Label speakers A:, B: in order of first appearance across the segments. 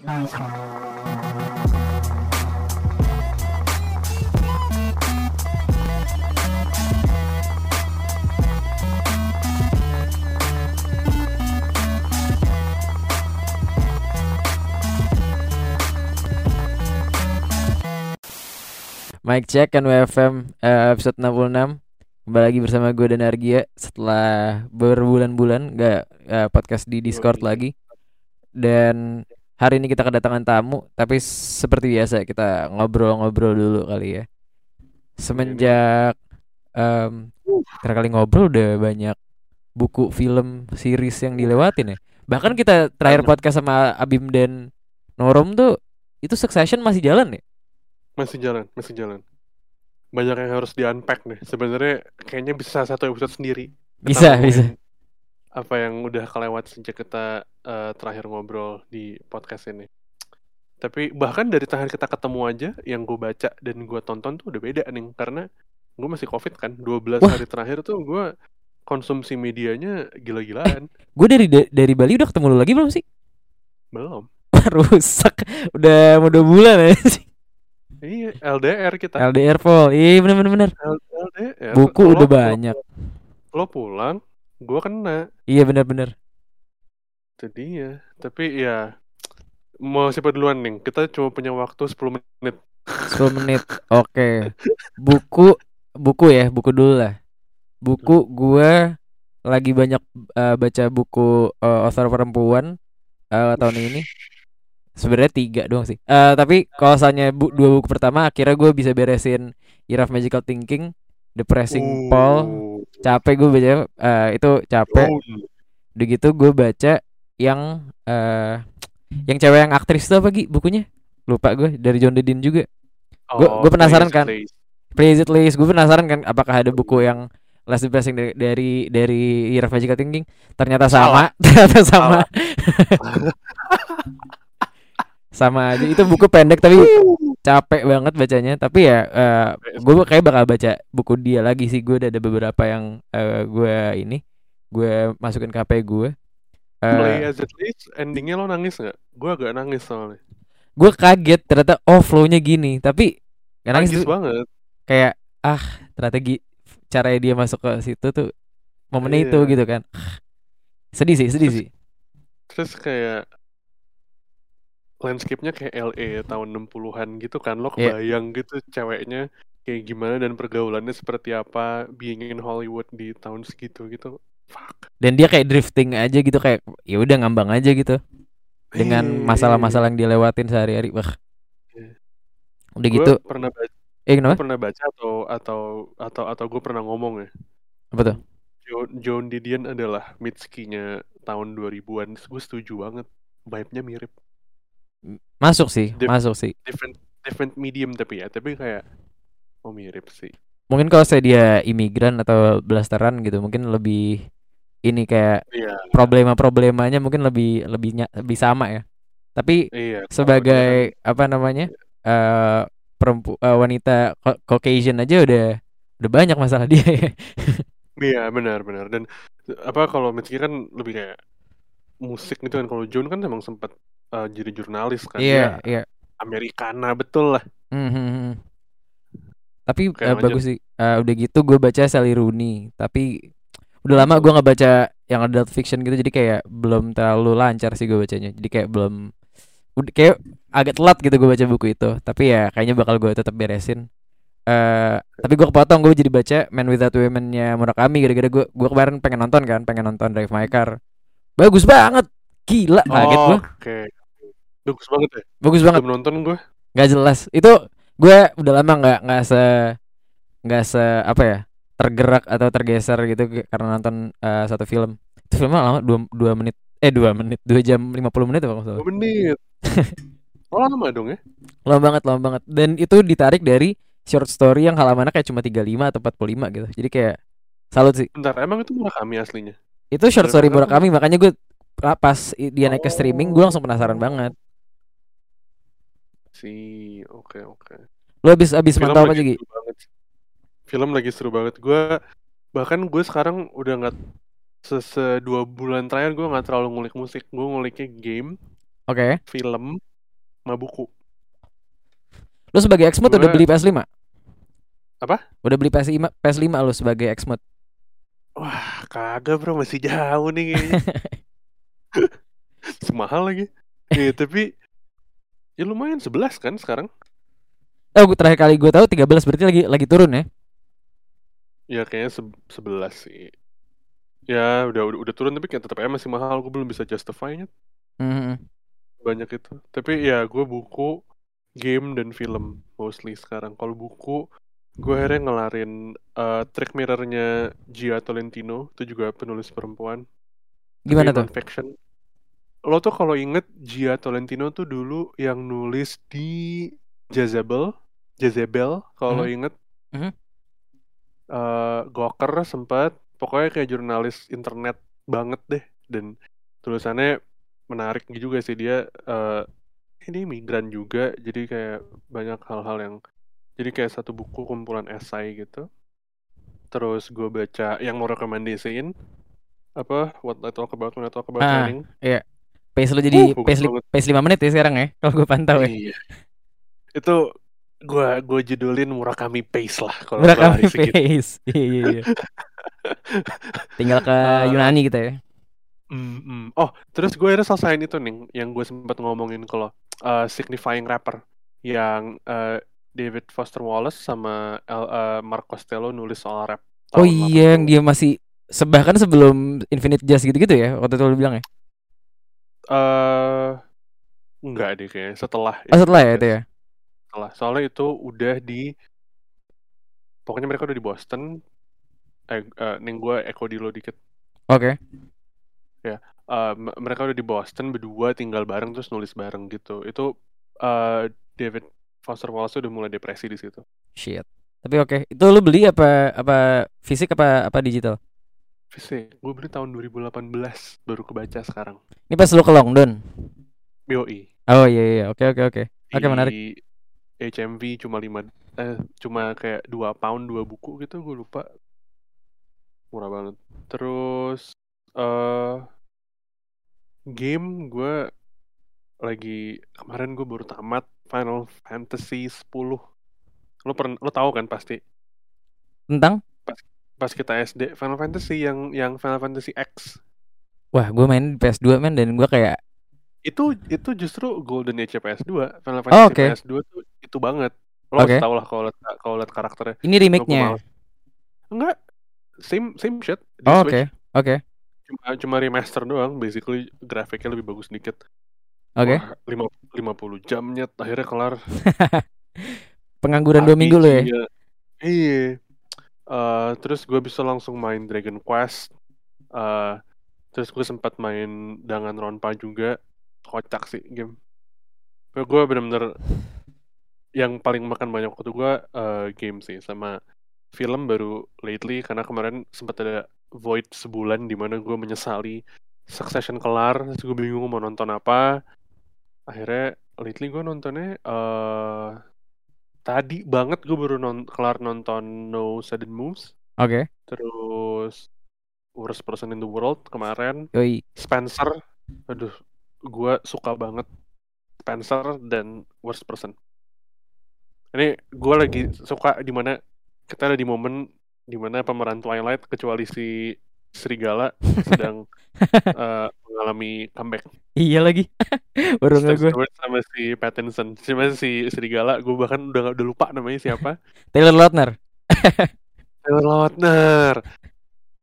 A: Mic check kan WFM uh, episode 66 Kembali lagi bersama gue dan Argia Setelah berbulan-bulan Gak uh, podcast di Discord lagi. Dan hari ini kita kedatangan tamu Tapi seperti biasa kita ngobrol-ngobrol dulu kali ya. Semenjak um, Terakhir kali ngobrol udah banyak buku, film, series yang dilewatin ya. Bahkan kita terakhir podcast sama Abim dan Norom tuh Itu Succession masih jalan ya?
B: Masih jalan masih jalan. Banyak yang harus di unpack nih. Sebenarnya kayaknya bisa satu episode sendiri.
A: Bisa bisa
B: apa yang udah kelewat sejak kita uh, terakhir ngobrol di podcast ini. Tapi bahkan dari terakhir kita ketemu aja yang gue baca dan gue tonton tuh udah beda nih karena gue masih covid kan. 12
A: Wah.
B: hari terakhir tuh gue konsumsi medianya gila-gilaan.
A: Gue dari dari Bali udah ketemu lu lagi belum sih?
B: Belum.
A: Rusak. Udah mau dua bulan ya sih.
B: Iya LDR kita.
A: LDR Paul iya bener. Bener bener
B: LDR
A: buku
B: Lo-
A: udah
B: lo-
A: banyak.
B: Lo pulang gue kena.
A: Iya bener
B: Itu dia. Tapi ya mau siapa duluan nih? Kita cuma punya waktu 10 menit.
A: 10 menit. Oke. Buku buku ya buku dulu lah. Buku gue lagi banyak eh, baca buku eh, author perempuan eh, tahun ini. Sebenarnya tiga doang sih. Eh, tapi kalau misalnya bu dua buku pertama akhirnya gue bisa beresin of Magical Thinking Depressing Paul.
B: Oh.
A: capek gue baca eh, itu capek.
B: Oh.
A: udah gitu gue baca yang eh yang cewek yang aktris itu apa Gi? Bukunya? Lupa gue dari John Dedin juga. Gua-
B: Oh,
A: gua penasaran
B: please,
A: kan.
B: please.
A: Play It List gue penasaran kan apakah ada buku yang less depressing dari dari, dari Year of Magical Thinking ternyata sama. Ternyata sama. Sama aja. Itu buku pendek tapi capek banget bacanya tapi ya gue kayak bakal baca buku dia lagi sih gue udah ada beberapa yang eh, gue ini gue masukin ke HP gue Eh,
B: Play as it is, endingnya lo nangis nggak? Gue agak nangis soalnya.
A: gue kaget ternyata oh flownya gini tapi nangis
B: Nangis
A: tuh,
B: banget.
A: kayak ah ternyata gi- caranya dia masuk ke situ tuh momennya
B: Iya.
A: itu gitu kan sedih sih sedih sih
B: Terus kayak landscape-nya kayak LA tahun 60-an gitu kan. Lo
A: Iya.
B: kebayang gitu ceweknya kayak gimana dan pergaulannya seperti apa being in Hollywood di tahun segitu gitu. Fuck.
A: dan dia kayak drifting aja gitu kayak ya udah ngambang aja gitu dengan
B: Iya,
A: masalah-masalah yang dilewatin sehari-hari wah
B: Iya.
A: udah
B: Gua
A: gitu
B: pernah baca
A: eh kenapa
B: pernah baca atau atau atau atau gue pernah ngomong ya.
A: apa tuh
B: John, John Didion adalah Mitski-nya tahun 2000-an. Gue setuju banget. Vibe-nya mirip.
A: Masuk sih
B: Dip-
A: masuk sih
B: Different different medium tapi ya, tapi kayak oh mirip sih.
A: mungkin kalau saya dia imigran atau blasteran gitu mungkin lebih ini kayak
B: Iya,
A: problema-problemanya mungkin lebih lebih lebih sama ya tapi
B: iya.
A: sebagai apa namanya eh perempu eh, wanita Ca- Caucasian aja udah udah banyak masalah dia ya.
B: Iya, benar benar. Dan apa kalau Mitski kan lebih kayak musik gitu kan. Kalau John kan emang sempat eh, jadi jurnalis kan.
A: Iya,
B: Dia
A: iya.
B: Americana betul lah.
A: Hmm, hmm, hmm. Tapi
B: Oke, lanjut.
A: bagus sih. Eh, udah gitu gue baca Sally Rooney, tapi udah lama gue nggak baca yang adult fiction gitu, jadi kayak belum terlalu lancar sih gue bacanya. Jadi kayak belum, udah kayak agak telat gitu gue baca buku itu. Tapi ya kayaknya bakal gue tetap beresin. eh tapi gue kepotong gue jadi baca Man Without Women-nya Murakami gara-gara gue gue kemarin pengen nonton kan, pengen nonton Drive My Car. Bagus banget, gila kaget gue,
B: Oke. Bagus banget ya.
A: bagus banget.
B: Belum nonton gue.
A: nggak jelas itu gue udah lama nggak nggak se nggak se apa ya tergerak atau tergeser gitu karena nonton eh, satu film itu filmnya lama dua, dua menit eh dua menit dua jam 50 menit apa salah
B: Dua menit. Oh lama dong ya?
A: lama banget lama banget dan itu ditarik dari short story yang halamannya kayak cuma 35 atau 45 gitu jadi kayak salut sih
B: Bentar, emang itu Murakami aslinya?
A: itu short story
B: banget.
A: Murakami makanya gue pas dia naik ke streaming gue langsung penasaran banget
B: Si, oke oke.
A: lo abis abis
B: Film
A: mantau apa
B: lagi
A: sih.
B: Film lagi seru banget. Gue bahkan gue sekarang udah nggak sese dua bulan terakhir gue nggak terlalu ngulik musik. Gue nguliknya game,
A: oke
B: film, sama buku.
A: Lu sebagai udah
B: Gua-
A: beli PS5?
B: Apa?
A: Udah beli PS5 PS5 lu sebagai Xmode.
B: Wah, kagak bro, masih jauh nih kayaknya. Semahal lagi. Iya, tapi ya lumayan 11 kan sekarang.
A: Oh, gua terakhir kali gue tahu 13 berarti lagi lagi turun ya.
B: Ya kayaknya se 11 sih. Ya udah udah, udah turun tapi kayak tetap aja masih mahal. Gue belum bisa justify-nya
A: Mhm.
B: banyak itu. Tapi ya gue buku, game dan film mostly sekarang. Kalau buku gue akhirnya ngelarin eh, Trick Mirror-nya Gia Tolentino itu juga penulis perempuan.
A: Gimana
B: Tapi
A: tuh?
B: non-fiction. Lo tuh kalau inget Gia Tolentino tuh dulu yang nulis di Jezebel, Jezebel kalau
A: Mhm.
B: inget.
A: Mhm.
B: Eh, Gawker sempat, pokoknya kayak jurnalis internet banget deh dan tulisannya menarik juga sih dia eh, ini migran juga jadi kayak banyak hal-hal yang jadi kayak satu buku kumpulan esai gitu terus gue baca yang mau rekomendasiin apa What I Talk About When I Talk About
A: Ah,
B: Learning
A: Pace lu jadi
B: Uh,
A: pace, li- pace 5 menit ya sekarang ya. Kalau gue pantau ya.
B: Iya. Itu gua gua judulin Murakami Pace lah kalau
A: Murakami. Pace. Iya iya iya. Tinggal ke
B: Eh,
A: Yunani kita ya.
B: Mm, mm. Oh, terus gue akhirnya selesaiin itu nih, yang gue sempat ngomongin kalau uh, signifying rapper, yang uh, David Foster Wallace sama El- uh, Mark Costello nulis soal rap.
A: Oh iya, yang
B: 80.
A: dia masih sebahkan sebelum Infinite Jest gitu-gitu ya. Waktu itu lu bilang ya.
B: Eh, enggak deh kayaknya setelah.
A: Oh, setelah ya itu ya.
B: Setelah. Soalnya itu udah di, pokoknya mereka udah di Boston. Eh, uh, nih gue echo di lo dikit.
A: Oke.
B: Eh, m- mereka udah di Boston berdua tinggal bareng terus nulis bareng gitu. Itu eh, David Foster Wallace udah mulai depresi di situ.
A: Shit. Tapi oke, itu lu beli apa apa fisik apa apa digital?
B: Fisik, gue beli tahun 2018 baru kebaca sekarang.
A: Ini pas lu ke Longdon.
B: BOI.
A: Oh iya iya, oke oke oke. Oke, menarik.
B: HMV cuma lima eh cuma kayak dua pound dua buku gitu gue lupa. Murah banget. Terus eh game gue lagi kemarin gue baru tamat Final Fantasy 10. Lo pernah lo tahu kan pasti
A: Tentang?
B: Pas kita SD Final Fantasy yang yang Final Fantasy X
A: Wah, gue main di PS2 men dan gue kayak
B: itu itu justru Golden Age PS2 Final
A: Oh,
B: Fantasy
A: oke.
B: PS2 tuh itu banget lo harus tau lah kalau liat kalau liat karakternya
A: ini remake-nya.
B: enggak same same shit di
A: Oh, oke. Oke.
B: cuma cuma remaster doang basically grafiknya lebih bagus dikit
A: Oke.
B: Wah, lima lima puluh jamnya akhirnya kelar
A: Pengangguran dua minggu lo ya.
B: RPG-nya. iya Eh, terus gue bisa langsung main Dragon Quest. Eh, terus gue sempat main Danganronpa juga. Kocak sih game. Gue bener-bener yang paling makan banyak waktu gue eh, game sih. Sama film baru lately karena kemarin sempat ada void sebulan di mana gue menyesali Succession kelar. Terus gue bingung mau nonton apa. Akhirnya lately gue nontonnya eh tadi banget gue baru non kelar nonton No Sudden Moves
A: Oke.
B: terus Worst Person in the World kemarin
A: Yoi.
B: Spencer aduh gue suka banget Spencer dan Worst Person ini gue lagi suka di mana kita ada di momen di mana pemeran Twilight kecuali si Serigala sedang eh, mengalami comeback
A: Iya lagi. Baru nggak gue.
B: Sama si Pattinson cuma si Serigala gue bahkan udah udah lupa namanya siapa
A: Taylor Lautner.
B: Taylor Lautner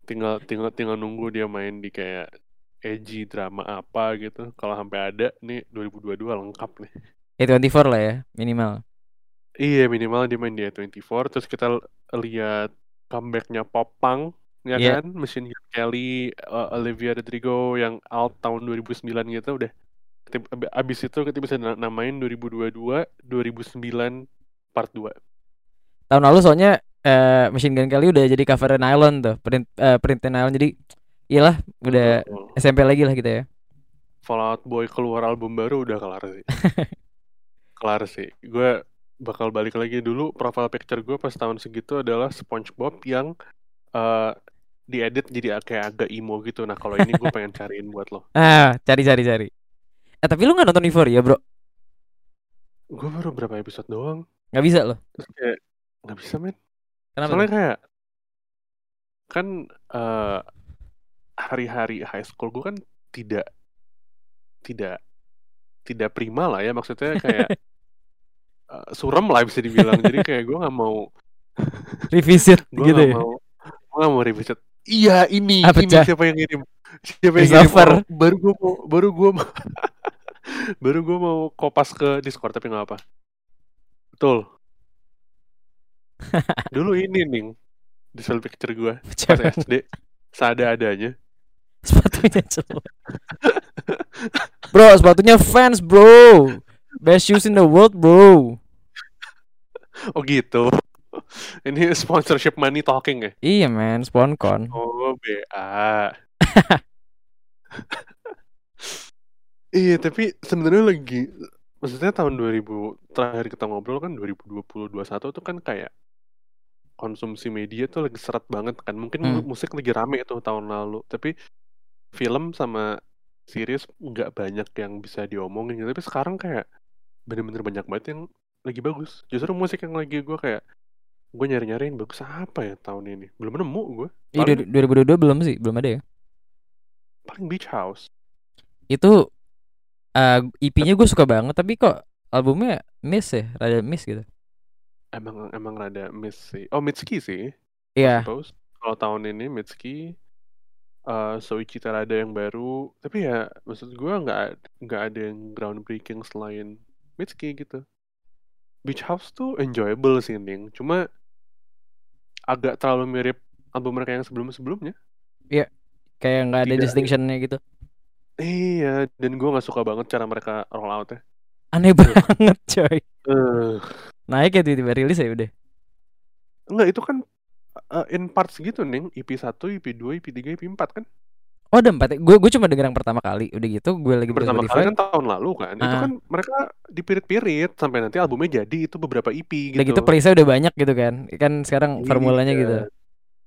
B: tinggal tinggal tinggal nunggu dia main di kayak edgy drama apa gitu kalau sampai ada nih 2022 lengkap nih
A: A24 lah ya, minimal.
B: iya minimal dia main di 24 terus kita lihat comebacknya Pop Punk ya
A: Iya.
B: kan Machine Gun Kelly uh, Olivia Rodrigo yang out tahun 2009 gitu udah abis itu kita bisa na- namain 2022 2009 part 2
A: Tahun lalu soalnya eh, Machine Gun Kelly udah jadi cover Nylon tuh, print eh, print Nylon jadi iyalah udah
B: Oh.
A: SMP lagi lah kita ya.
B: Fallout Boy keluar album baru udah kelar sih. kelar sih. Gue bakal balik lagi dulu profile picture gue pas tahun segitu adalah SpongeBob yang eh diedit jadi kayak agak emo gitu. Nah kalau ini gue pengen cariin buat lo.
A: Ah, cari cari cari. Eh tapi lu nggak nonton Euphoria, Bro?
B: gue baru berapa episode doang
A: Nggak bisa loh.
B: terus kayak nggak bisa men
A: Kenapa?
B: soalnya kayak kan eh, hari-hari high school gue kan tidak tidak tidak prima lah ya maksudnya kayak eh, surem lah bisa dibilang jadi kayak gue nggak mau
A: Revisit
B: gue
A: gitu
B: nggak
A: ya.
B: mau gue nggak mau revisit iya ini
A: Apa,
B: ini siapa yang ngirim? Siapa yang ngirim. Oh, baru gue mau baru gue mau baru gue mau kopas ke discord tapi nggak apa. Betul. Dulu ini nih di selfie picture gue pas SD seada-adanya.
A: Sepatunya jelek. bro, sepatunya fans, bro. Best shoes in the world, bro.
B: oh gitu ini sponsorship money talking ya
A: Iya, man, sponkon.
B: oh BA iya tapi sebenarnya lagi maksudnya tahun 2000 terakhir kita ngobrol kan 2020 21 tuh kan kayak konsumsi media tuh lagi seret banget kan mungkin
A: Hmm.
B: musik lagi rame tuh tahun lalu tapi film sama series nggak banyak yang bisa diomongin gitu. tapi sekarang kayak bener-bener banyak banget yang lagi bagus justru musik yang lagi gue kayak gue nyari-nyariin bagus apa ya tahun ini? Belum nemu gue
A: Iya,
B: paling,
A: 2022 belum sih, belum ada ya.
B: paling Beach House.
A: Itu eh EP-nya gue suka banget, tapi kok albumnya miss ya, rada miss gitu.
B: emang emang rada miss sih. Oh Mitski sih
A: Iya,
B: suppose. Kalau tahun ini Mitski eh Soichi Terada yang baru. Tapi ya maksud gue nggak nggak ada yang groundbreaking selain Mitski gitu. Beach House tuh enjoyable sih Ning. Cuma agak terlalu mirip album mereka yang sebelum-sebelumnya.
A: Kayak nggak ada distinctionnya gitu.
B: iya dan gue nggak suka banget cara mereka roll out ya
A: Aneh banget, coy.
B: Eh,
A: Naik ya tiba-tiba rilis ya udah.
B: enggak itu kan eh, in parts gitu Ning. EP 1, EP 2, EP 3, EP 4 kan
A: Oh, ada empat. Gue gue cuma denger yang pertama kali. Udah gitu, gue lagi
B: pertama kali kan tahun lalu kan itu
A: Ah.
B: kan mereka dipirit-pirit sampai nanti albumnya jadi itu beberapa EP gitu
A: Udah gitu playlistnya udah banyak gitu kan. Kan sekarang formulanya
B: Iya.
A: gitu.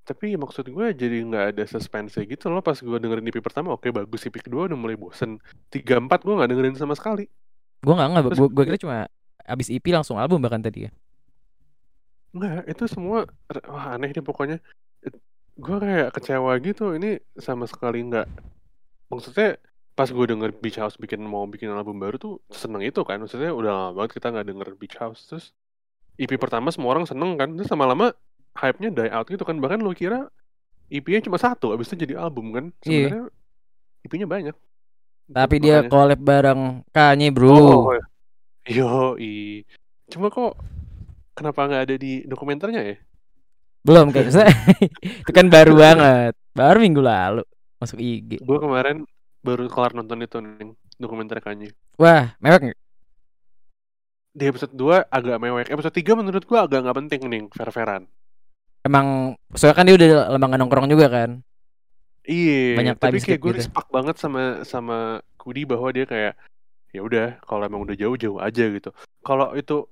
B: tapi maksud gue jadi nggak ada suspense gitu loh pas gue dengerin EP pertama oke bagus EP kedua udah mulai bosen tiga empat gue nggak dengerin sama sekali
A: Gue nggak nggak. Gue gue
B: gue-
A: kira cuma abis EP langsung album bahkan tadi ya.
B: nggak itu semua wah aneh deh pokoknya gue kayak kecewa gitu ini sama sekali nggak. Maksudnya pas gue denger Beach House bikin mau bikin album baru tuh seneng itu kan. Maksudnya udah lama banget kita nggak denger Beach House. Terus EP pertama semua orang seneng kan. Terus lama-lama hype-nya die out gitu kan. Bahkan lo kira EP-nya cuma satu abis itu jadi album kan.
A: Iya.
B: sebenarnya EP-nya banyak.
A: Tapi dia
B: Makanya-
A: collab bareng Kanye bro.
B: Oh, yo i. Cuma kok kenapa nggak ada di dokumenternya ya?
A: Belum kayak itu kan baru banget. Baru minggu lalu masuk IG.
B: Gue kemarin baru kelar nonton itu nih dokumenter Kanye.
A: Wah, mewek nggak?
B: Di episode 2 agak mewek. Episode 3 menurut gue agak nggak penting nih, fair-fairan.
A: Emang soalnya kan dia udah nggak nongkrong juga kan.
B: Iya,
A: Banyak
B: tapi kayak gue
A: gitu.
B: respect banget sama sama Kudi bahwa dia kayak ya udah kalau emang udah jauh-jauh aja gitu. Kalau itu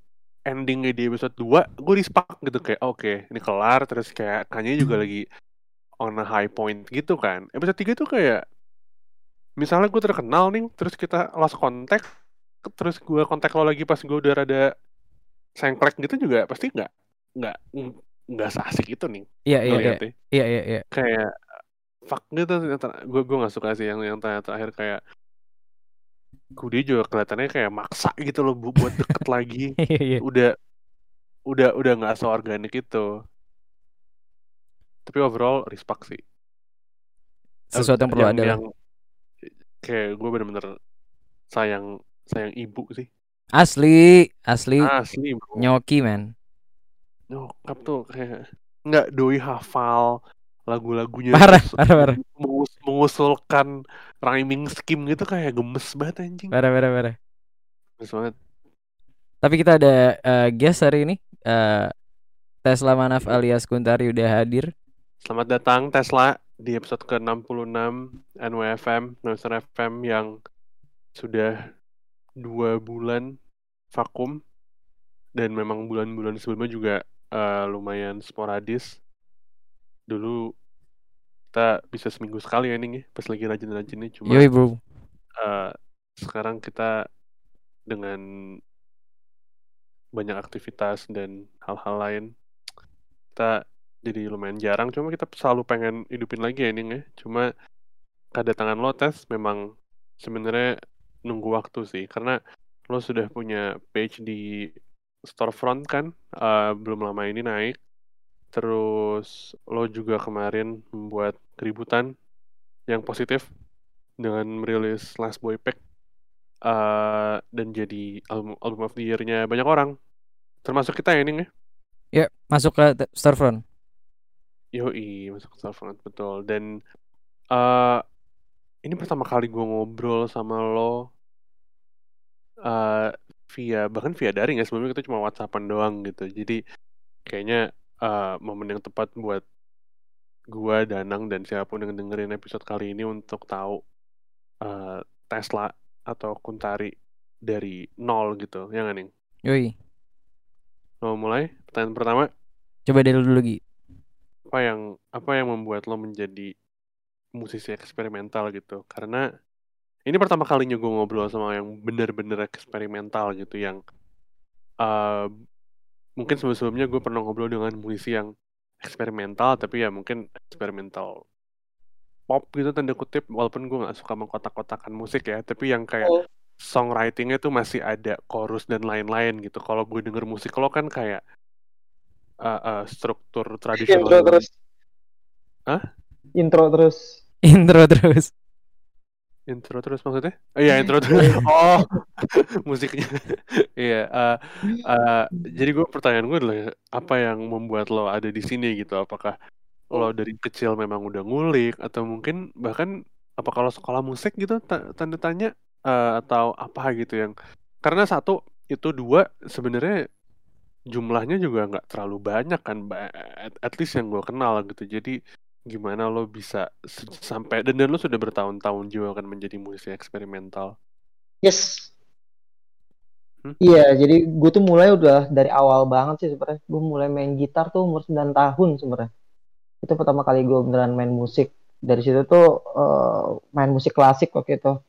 B: endingnya di episode 2, gue respect gitu kayak oke, ini kelar terus kayak Kanye juga lagi on a high point gitu kan. Episode 3 tuh kayak misalnya gue terkenal nih, terus kita lost contact, terus gue kontak lo lagi pas gue udah rada sengklek gitu juga pasti nggak nggak nggak seasik itu nih
A: Iya iya iya iya iya. iya.
B: kayak fuck gitu gue gue nggak suka sih yang yang terakhir kayak Kudi juga kelihatannya kayak maksa gitu loh bu- buat deket lagi
A: Iya iya.
B: udah udah udah nggak seorganik itu tapi overall respect sih
A: Sesuatu yang perlu ada.
B: yang kayak gue bener-bener sayang sayang ibu sih
A: Asli, asli
B: asli bro
A: nyoki man.
B: nyokap tuh kayak nggak doi hafal lagu-lagunya
A: Parah, parah, parah.
B: mengus- mengusulkan rhyming scheme gitu kayak gemes banget anjing
A: Parah parah parah.
B: gemes banget
A: Tapi kita ada eh, guest hari ini. Eh, Tesla Manaf alias Kuntari udah hadir.
B: selamat datang Tesla di episode ke-66 NWFM Noiser FM yang sudah dua bulan vakum dan memang bulan-bulan sebelumnya juga eh, lumayan sporadis dulu kita bisa seminggu sekali ya nih pas lagi rajin-rajinnya. Cuma
A: Yoi bro.
B: eh, sekarang kita dengan banyak aktivitas dan hal-hal lain kita jadi lumayan jarang. Cuma kita selalu pengen hidupin lagi ya ini ya. Cuma kedatangan lo tes memang sebenarnya nunggu waktu sih. Karena lo sudah punya page di storefront kan uh, belum lama ini naik terus lo juga kemarin membuat keributan yang positif dengan merilis Last Boy Pack uh, dan jadi album album of the year-nya banyak orang. Termasuk kita ya ini ya?
A: Ya masuk ke storefront.
B: Yoi, masuk ke storefront betul. Dan uh, ini pertama kali gue ngobrol sama lo uh, via bahkan via daring ya. Sebelumnya kita cuma whatsappan doang gitu. Jadi kayaknya uh, momen yang tepat buat gua Danang dan siapa pun yang dengerin episode kali ini untuk tahu uh, Tesla atau Kuntari dari nol gitu. Ya nggak nih
A: Yoi.
B: Mau mulai? Pertanyaan pertama?
A: Coba dari dulu lagi
B: apa yang apa yang membuat lo menjadi musisi eksperimental gitu? Karena ini pertama kalinya gue ngobrol sama yang bener-bener eksperimental gitu yang uh, mungkin sebelum-sebelumnya gue pernah ngobrol dengan musisi yang eksperimental tapi ya mungkin eksperimental pop gitu tanda kutip. Walaupun gue nggak suka mengkotak-kotakan musik ya tapi yang kayak oh. songwritingnya tuh masih ada chorus dan lain-lain gitu. Kalau gue denger musik lo kan kayak uh, uh, struktur tradisional.
C: intro terus.
B: Hah?
C: intro terus.
A: Intro terus
B: intro terus maksudnya? Oh iya intro terus. oh musiknya. iya. uh, uh, jadi gue pertanyaan gue adalah apa yang membuat lo ada di sini gitu? Apakah lo dari kecil memang udah ngulik atau mungkin bahkan apa kalau sekolah musik gitu tanda tanya uh, atau apa gitu yang karena satu itu dua sebenarnya jumlahnya juga nggak terlalu banyak kan at, at least yang gue kenal gitu jadi gimana lo bisa sampai dan, dan lo sudah bertahun-tahun juga kan menjadi musisi eksperimental.
C: Yes. Hmm? Iya, jadi gue tuh mulai udah dari awal banget sih sebenarnya. Gue mulai main gitar tuh umur 9 tahun sebenarnya. Itu pertama kali gue beneran main musik. Dari situ tuh uh, main musik klasik waktu itu.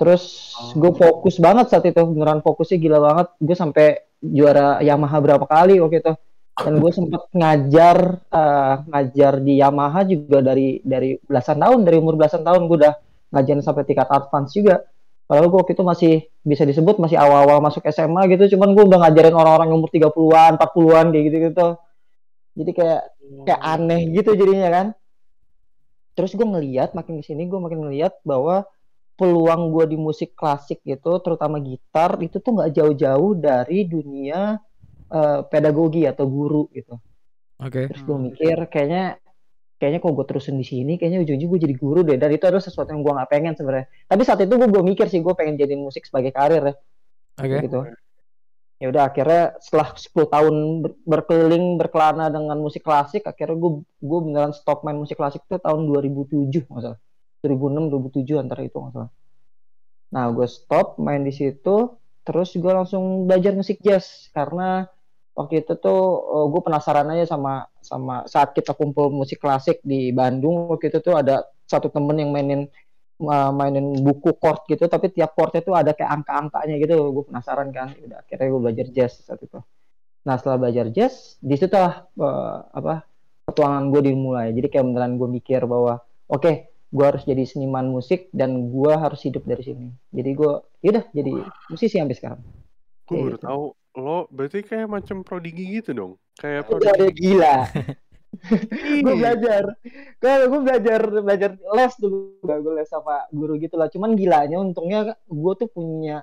C: Terus oh. gue fokus banget saat itu, beneran fokusnya gila banget. Gue sampai juara Yamaha berapa kali waktu itu dan gue sempet ngajar uh, ngajar di Yamaha juga dari dari belasan tahun dari umur belasan tahun gue udah ngajarin sampai tingkat advance juga. Padahal gue waktu itu masih bisa disebut masih awal-awal masuk SMA gitu cuman gue udah ngajarin orang-orang umur 30-an 40-an kayak gitu gitu jadi kayak kayak aneh gitu jadinya kan. Terus gue ngeliat makin ke sini gue makin ngeliat bahwa peluang gue di musik klasik gitu terutama gitar itu tuh nggak jauh-jauh dari dunia uh, pedagogi atau guru gitu.
A: Oke. Okay.
C: Terus gue mikir kayaknya kayaknya kok gue terusin di sini kayaknya ujung-ujung gue jadi guru deh dan itu adalah sesuatu yang gue nggak pengen sebenarnya tapi saat itu gue gue mikir sih gue pengen jadi musik sebagai karir ya
A: oke okay.
C: gitu ya udah akhirnya setelah 10 tahun berkeliling berkelana dengan musik klasik akhirnya gue gue beneran stop main musik klasik itu tahun 2007 masalah 2006 2007 antara itu masalah nah gue stop main di situ terus gue langsung belajar musik jazz karena waktu itu tuh uh, eh, gue penasaran aja sama sama saat kita kumpul musik klasik di Bandung waktu itu tuh ada satu temen yang mainin uh, mainin buku chord gitu tapi tiap chordnya tuh ada kayak angka-angkanya gitu. Gue penasaran kan udah akhirnya gue belajar jazz saat itu. Nah setelah belajar jazz di situ lah uh, apa petualangan gue dimulai. Jadi kayak beneran gue mikir bahwa oke okay, gue harus jadi seniman musik dan gue harus hidup dari sini. Jadi gue yaudah jadi musisi sampai sekarang.
B: Gue baru gitu. tahu lo berarti kayak macam prodigi gitu dong? Kayak
C: prodigi gila. Gue belajar. Gue gue belajar belajar les dulu gue les sama guru gitu lah. Cuman gilanya untungnya gue tuh punya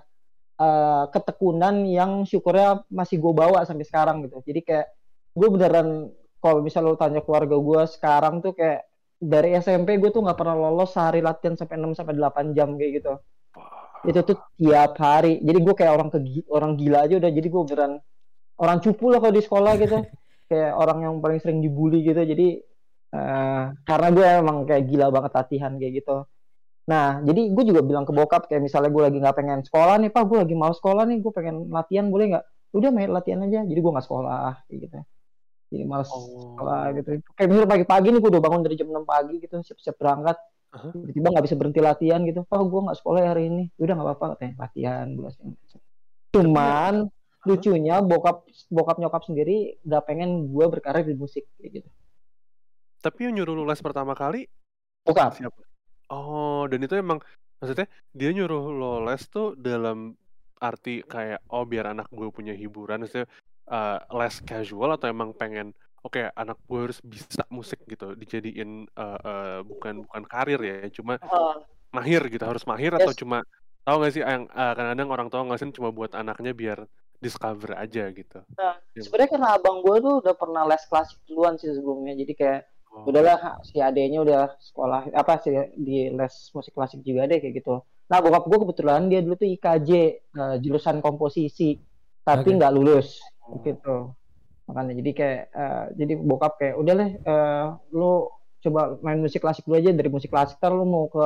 C: uh, ketekunan yang syukurnya masih gue bawa sampai sekarang gitu. Jadi kayak gue beneran kalau misal lo tanya keluarga gue sekarang tuh kayak dari SMP gue tuh nggak pernah lolos sehari latihan sampai 6 sampai 8 jam kayak gitu itu tuh tiap hari. Jadi gue kayak orang ke orang gila aja udah. Jadi gue beneran orang cupu lah kalau di sekolah gitu. Kayak orang yang paling sering dibully gitu. Jadi uh, karena gue emang kayak gila banget latihan kayak gitu. Nah jadi gue juga bilang ke bokap kayak misalnya gue lagi nggak pengen sekolah nih pak gue lagi mau sekolah nih gue pengen latihan boleh nggak? Udah main latihan aja. Jadi gue nggak sekolah kayak gitu. Jadi males oh. sekolah gitu. Kayak misalnya pagi-pagi nih gue udah bangun dari jam 6 pagi gitu siap-siap berangkat tiba-tiba nggak bisa berhenti latihan gitu. Oh gue nggak sekolah hari ini. Udah nggak apa-apa katanya. Latihan gue cuman lucunya bokap bokap nyokap sendiri gak pengen gue berkarir di musik kayak gitu.
B: Tapi yang nyuruh lu les pertama kali?
C: Bokap.
B: Siapa? Oh, dan itu emang maksudnya dia nyuruh lo les tuh dalam arti kayak oh biar anak gue punya hiburan, maksudnya uh, les casual atau emang pengen oke anak gue harus bisa musik gitu dijadiin uh, uh, bukan bukan karir ya, cuma
C: Ah,
B: mahir gitu harus mahir atau
C: yes.
B: cuma tahu gak sih yang uh, kadang-kadang orang tua ngelasin cuma buat anaknya biar discover aja gitu.
C: Nah,
B: Iya.
C: sebenarnya karena abang gue tuh udah pernah les klasik duluan sih sebelumnya jadi kayak
B: Oh.
C: udahlah si adeknya udah sekolah apa sih di les musik klasik juga deh kayak gitu nah bokap gue kebetulan dia dulu tuh IKJ eh, jurusan komposisi tapi nggak lulus
B: Oh.
C: gitu makanya jadi kayak eh, jadi bokap kayak udah lah eh, lu coba main musik klasik dulu aja dari musik klasik ntar lu mau ke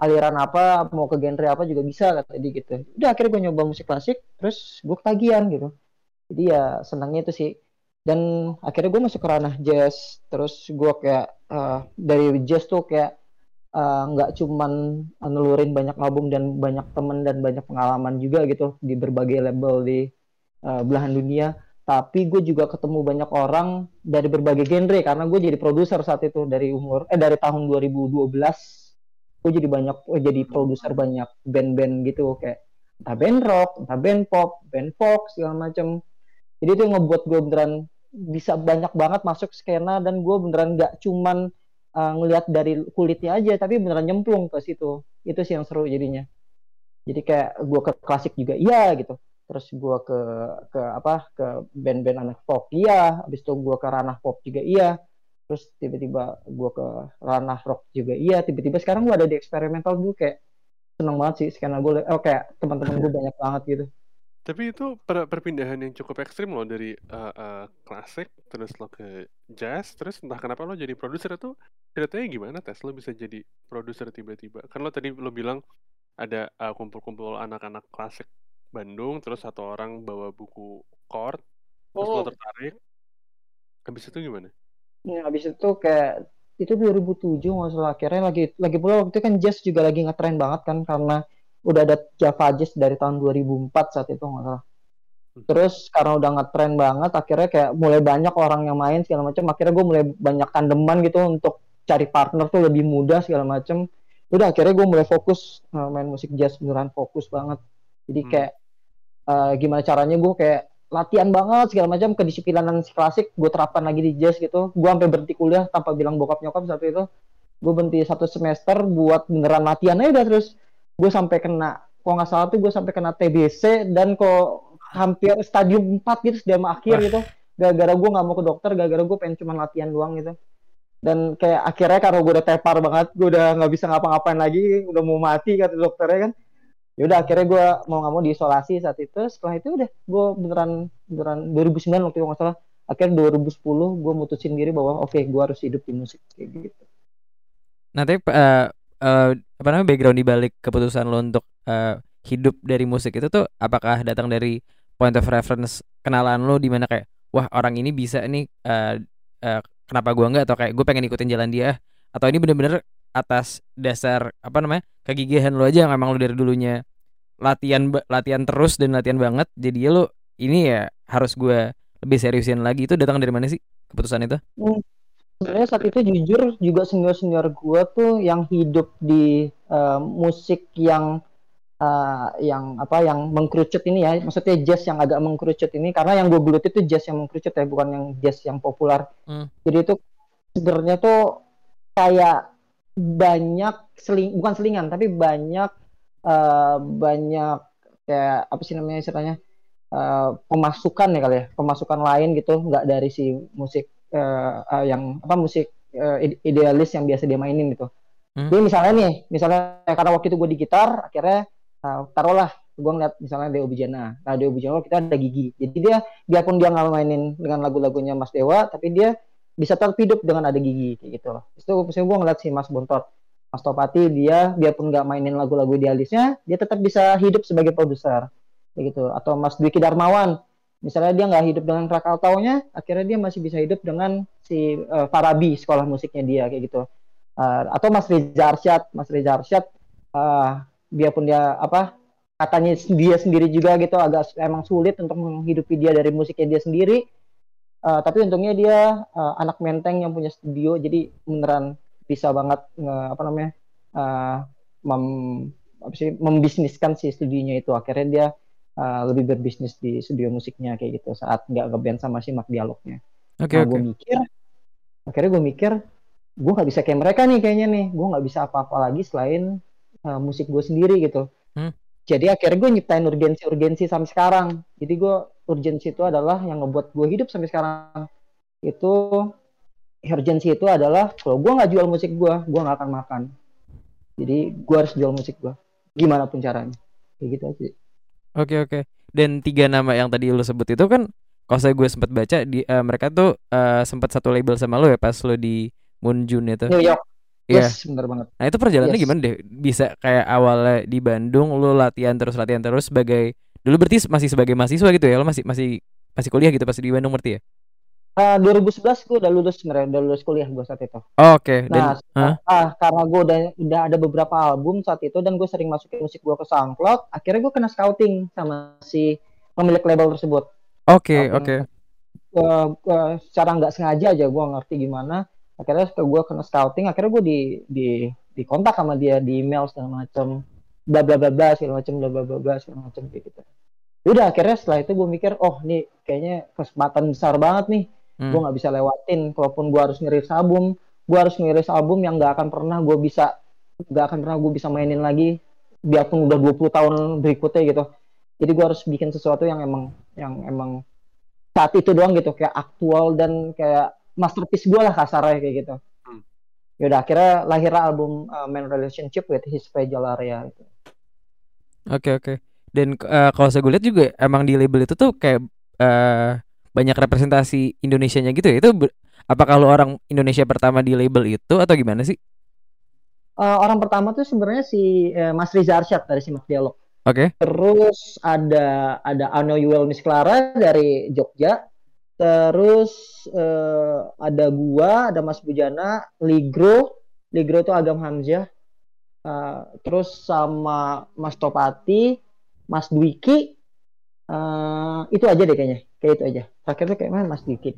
C: aliran apa mau ke genre apa juga bisa kata dia gitu. Udah akhirnya gue nyoba musik klasik terus gue ketagihan gitu. Jadi ya senangnya itu sih. Dan akhirnya gue masuk ke ranah jazz terus gue kayak eh, dari jazz tuh kayak nggak cuman nelurin banyak album dan banyak temen dan banyak pengalaman juga gitu di berbagai label di eh, belahan dunia tapi gue juga ketemu banyak orang dari berbagai genre karena gue jadi produser saat itu dari umur eh dari tahun 2012 gue jadi banyak oh, jadi produser banyak band-band gitu kayak entah band rock entah band pop band folk segala macem. Jadi itu yang ngebuat gue beneran bisa banyak banget masuk skena dan gue beneran nggak cuman uh, ngelihat dari kulitnya aja tapi beneran nyemplung ke situ. Itu sih yang seru jadinya. Jadi kayak gue ke klasik juga iya gitu terus gue ke ke apa ke band-band anak folk iya. Habis itu gue ke ranah pop juga iya. Terus tiba-tiba gue ke ranah rock juga iya. Tiba-tiba sekarang gue ada di eksperimental dulu kayak seneng banget sih. Skena gue oh kayak teman-teman gue banyak banget gitu.
B: Tapi itu per- perpindahan yang cukup ekstrim loh dari uh, uh, klasik terus lo ke jazz terus entah kenapa lo jadi produser itu ceritanya gimana tes lo bisa jadi produser tiba-tiba? Kan lo tadi lo bilang ada uh, kumpul-kumpul anak-anak klasik Bandung terus satu orang bawa buku chord terus lo
C: Oh.
B: tertarik habis itu gimana?
C: Ya, habis itu kayak itu 2007 nggak salah akhirnya lagi lagi pula waktu itu kan jazz juga lagi ngetren banget kan karena udah ada Java Jazz dari tahun 2004 saat itu nggak salah.
B: Hmm.
C: Terus karena udah ngetren banget akhirnya kayak mulai banyak orang yang main segala macam akhirnya gue mulai banyak tandeman gitu untuk cari partner tuh lebih mudah segala macam. Udah akhirnya gue mulai fokus uh, main musik jazz beneran fokus banget. Jadi
B: Hmm.
C: kayak uh, gimana caranya gue kayak latihan banget segala macam kedisiplinan si klasik gue terapkan lagi di jazz gitu. Gue sampai berhenti kuliah tanpa bilang bokap nyokap saat itu. Gue berhenti satu semester buat beneran latihan aja udah terus. Gue sampai kena kok nggak salah tuh gue sampai kena TBC dan kok hampir stadium 4 gitu stadium akhir gitu. Gara-gara gue nggak mau ke dokter gara-gara gue pengen cuma latihan doang gitu. Dan kayak akhirnya karena gue udah tepar banget gue udah nggak bisa ngapa-ngapain lagi udah mau mati kata dokternya kan ya udah akhirnya gue mau nggak mau diisolasi saat itu. Setelah itu udah gue beneran beneran 2009 waktu itu nggak salah. Akhirnya 2010 gue mutusin diri bahwa oke gue harus hidup di musik kayak gitu.
A: Nah, tapi eh, eh, apa namanya background di balik keputusan lo untuk eh, hidup dari musik itu tuh apakah datang dari point of reference kenalan lo di mana kayak wah orang ini bisa nih eh, eh, kenapa gua nggak? Atau kayak gue pengen ikutin jalan dia. Atau ini bener-bener atas dasar apa namanya kegigihan lo aja yang emang lo dari dulunya latihan latihan terus dan latihan banget jadi lo ini ya harus gua lebih seriusin lagi itu datang dari mana sih keputusan itu?
C: sebenarnya saat itu jujur juga senior senior gue tuh yang hidup di eh, musik yang eh, yang apa yang mengkerucut ini ya maksudnya jazz yang agak mengkerucut ini karena yang gue geluti itu jazz yang mengkerucut ya bukan yang jazz yang populer
A: Hmm.
C: jadi itu sebenarnya tuh kayak banyak seling bukan selingan tapi banyak eh, banyak kayak apa sih namanya istilahnya eh, pemasukan ya kali ya pemasukan lain gitu nggak dari si musik eh, eh, yang apa musik eh, ide- idealis yang biasa dia mainin gitu.
A: Hmm.
C: Jadi misalnya nih, misalnya karena waktu itu gue di gitar, akhirnya eh, taruhlah gue ngeliat misalnya Deo Bujana. Nah Deo Bujana kita ada gigi. Jadi dia biarpun dia nggak mainin dengan lagu-lagunya Mas Dewa, tapi dia bisa tetap hidup dengan ada gigi kayak gitu loh. Itu misalnya gue ngeliat si Mas Bontot, Mas Topati dia biarpun nggak mainin lagu-lagu idealisnya, dia tetap bisa hidup sebagai produser gitu. Atau Mas Dwiki Darmawan, misalnya dia nggak hidup dengan Krakataunya, akhirnya dia masih bisa hidup dengan si eh, Farabi sekolah musiknya dia kayak gitu. Eh, atau Mas Reza Arsyad, Mas Reza Arsyad, eh, biarpun dia apa katanya dia sendiri juga gitu agak emang sulit untuk menghidupi dia dari musiknya dia sendiri uh, tapi untungnya dia uh, anak menteng yang punya studio jadi beneran bisa banget nge, apa namanya uh, mem, apa sih membisniskan si studionya itu akhirnya dia uh, lebih berbisnis di studio musiknya kayak gitu saat nggak ngeband sama si Mak Dialognya. Oke okay, nah, okay. gue mikir akhirnya gue mikir gue nggak bisa kayak mereka nih kayaknya nih gue nggak bisa apa-apa lagi selain uh, musik gue sendiri gitu hmm. jadi akhirnya gue nyiptain urgensi-urgensi sampai sekarang jadi gue urgensi itu adalah yang ngebuat gue hidup sampai sekarang itu urgensi itu adalah kalau gue nggak jual musik gue gue nggak akan makan jadi gue harus jual musik gue gimana pun caranya kayak gitu aja
A: oke oke dan tiga nama yang tadi lo sebut itu kan kalau saya gue sempat baca di uh, mereka tuh uh, sempat satu label sama lo ya pas lo di Moonjun itu.
C: New York. Iya. Yes, benar banget.
A: Nah, itu perjalanannya yes. gimana deh? Bisa kayak awalnya di Bandung lu latihan terus latihan terus sebagai dulu berarti masih sebagai mahasiswa gitu ya? Lo masih masih masih kuliah gitu pas di Bandung berarti ya?
C: Uh, 2011 gue udah lulus sebenarnya udah lulus kuliah gue saat itu.
A: Oh, Oke. Okay.
C: Nah, dan, uh, uh, karena gue udah udah ada beberapa album saat itu dan gue sering masukin musik gue ke SoundCloud, akhirnya gue kena scouting sama si pemilik label tersebut.
A: Oke okay, oke. Okay.
C: Uh, uh, secara nggak sengaja aja gue ngerti gimana akhirnya gue kena scouting akhirnya gue di di di kontak sama dia di email segala macam bla bla bla bla segala macam bla bla bla bla segala macam gitu ya udah akhirnya setelah itu gue mikir oh nih kayaknya kesempatan besar banget nih hmm. gue nggak bisa lewatin kalaupun gue harus ngiris album gue harus ngiris album yang nggak akan pernah gue bisa nggak akan pernah gue bisa mainin lagi biarpun udah 20 tahun berikutnya gitu jadi gue harus bikin sesuatu yang emang yang emang saat itu doang gitu kayak aktual dan kayak masterpiece gue lah kasarnya kayak gitu. Hmm. Yaudah akhirnya lahir album uh, Man Relationship with His Fragile Area
A: itu. Oke okay, oke. Okay. Dan uh, kalau saya lihat juga emang di label itu tuh kayak uh, banyak representasi Indonesianya gitu ya. Itu apakah lo orang Indonesia pertama di label itu atau gimana sih?
C: Uh, orang pertama tuh sebenarnya si uh, Mas Riza Arsyad dari Simak Dialog.
A: Oke.
C: Okay. Terus ada ada Ano Yuel Miss Clara dari Jogja. Terus uh, ada gua, ada Mas Bujana, Ligro, Ligro itu Agam Hamzah. Uh, terus sama Mas Topati, Mas Dwiki, uh, itu aja deh kayaknya, kayak itu aja. Terakhir tuh kayak mana Mas Dwiki.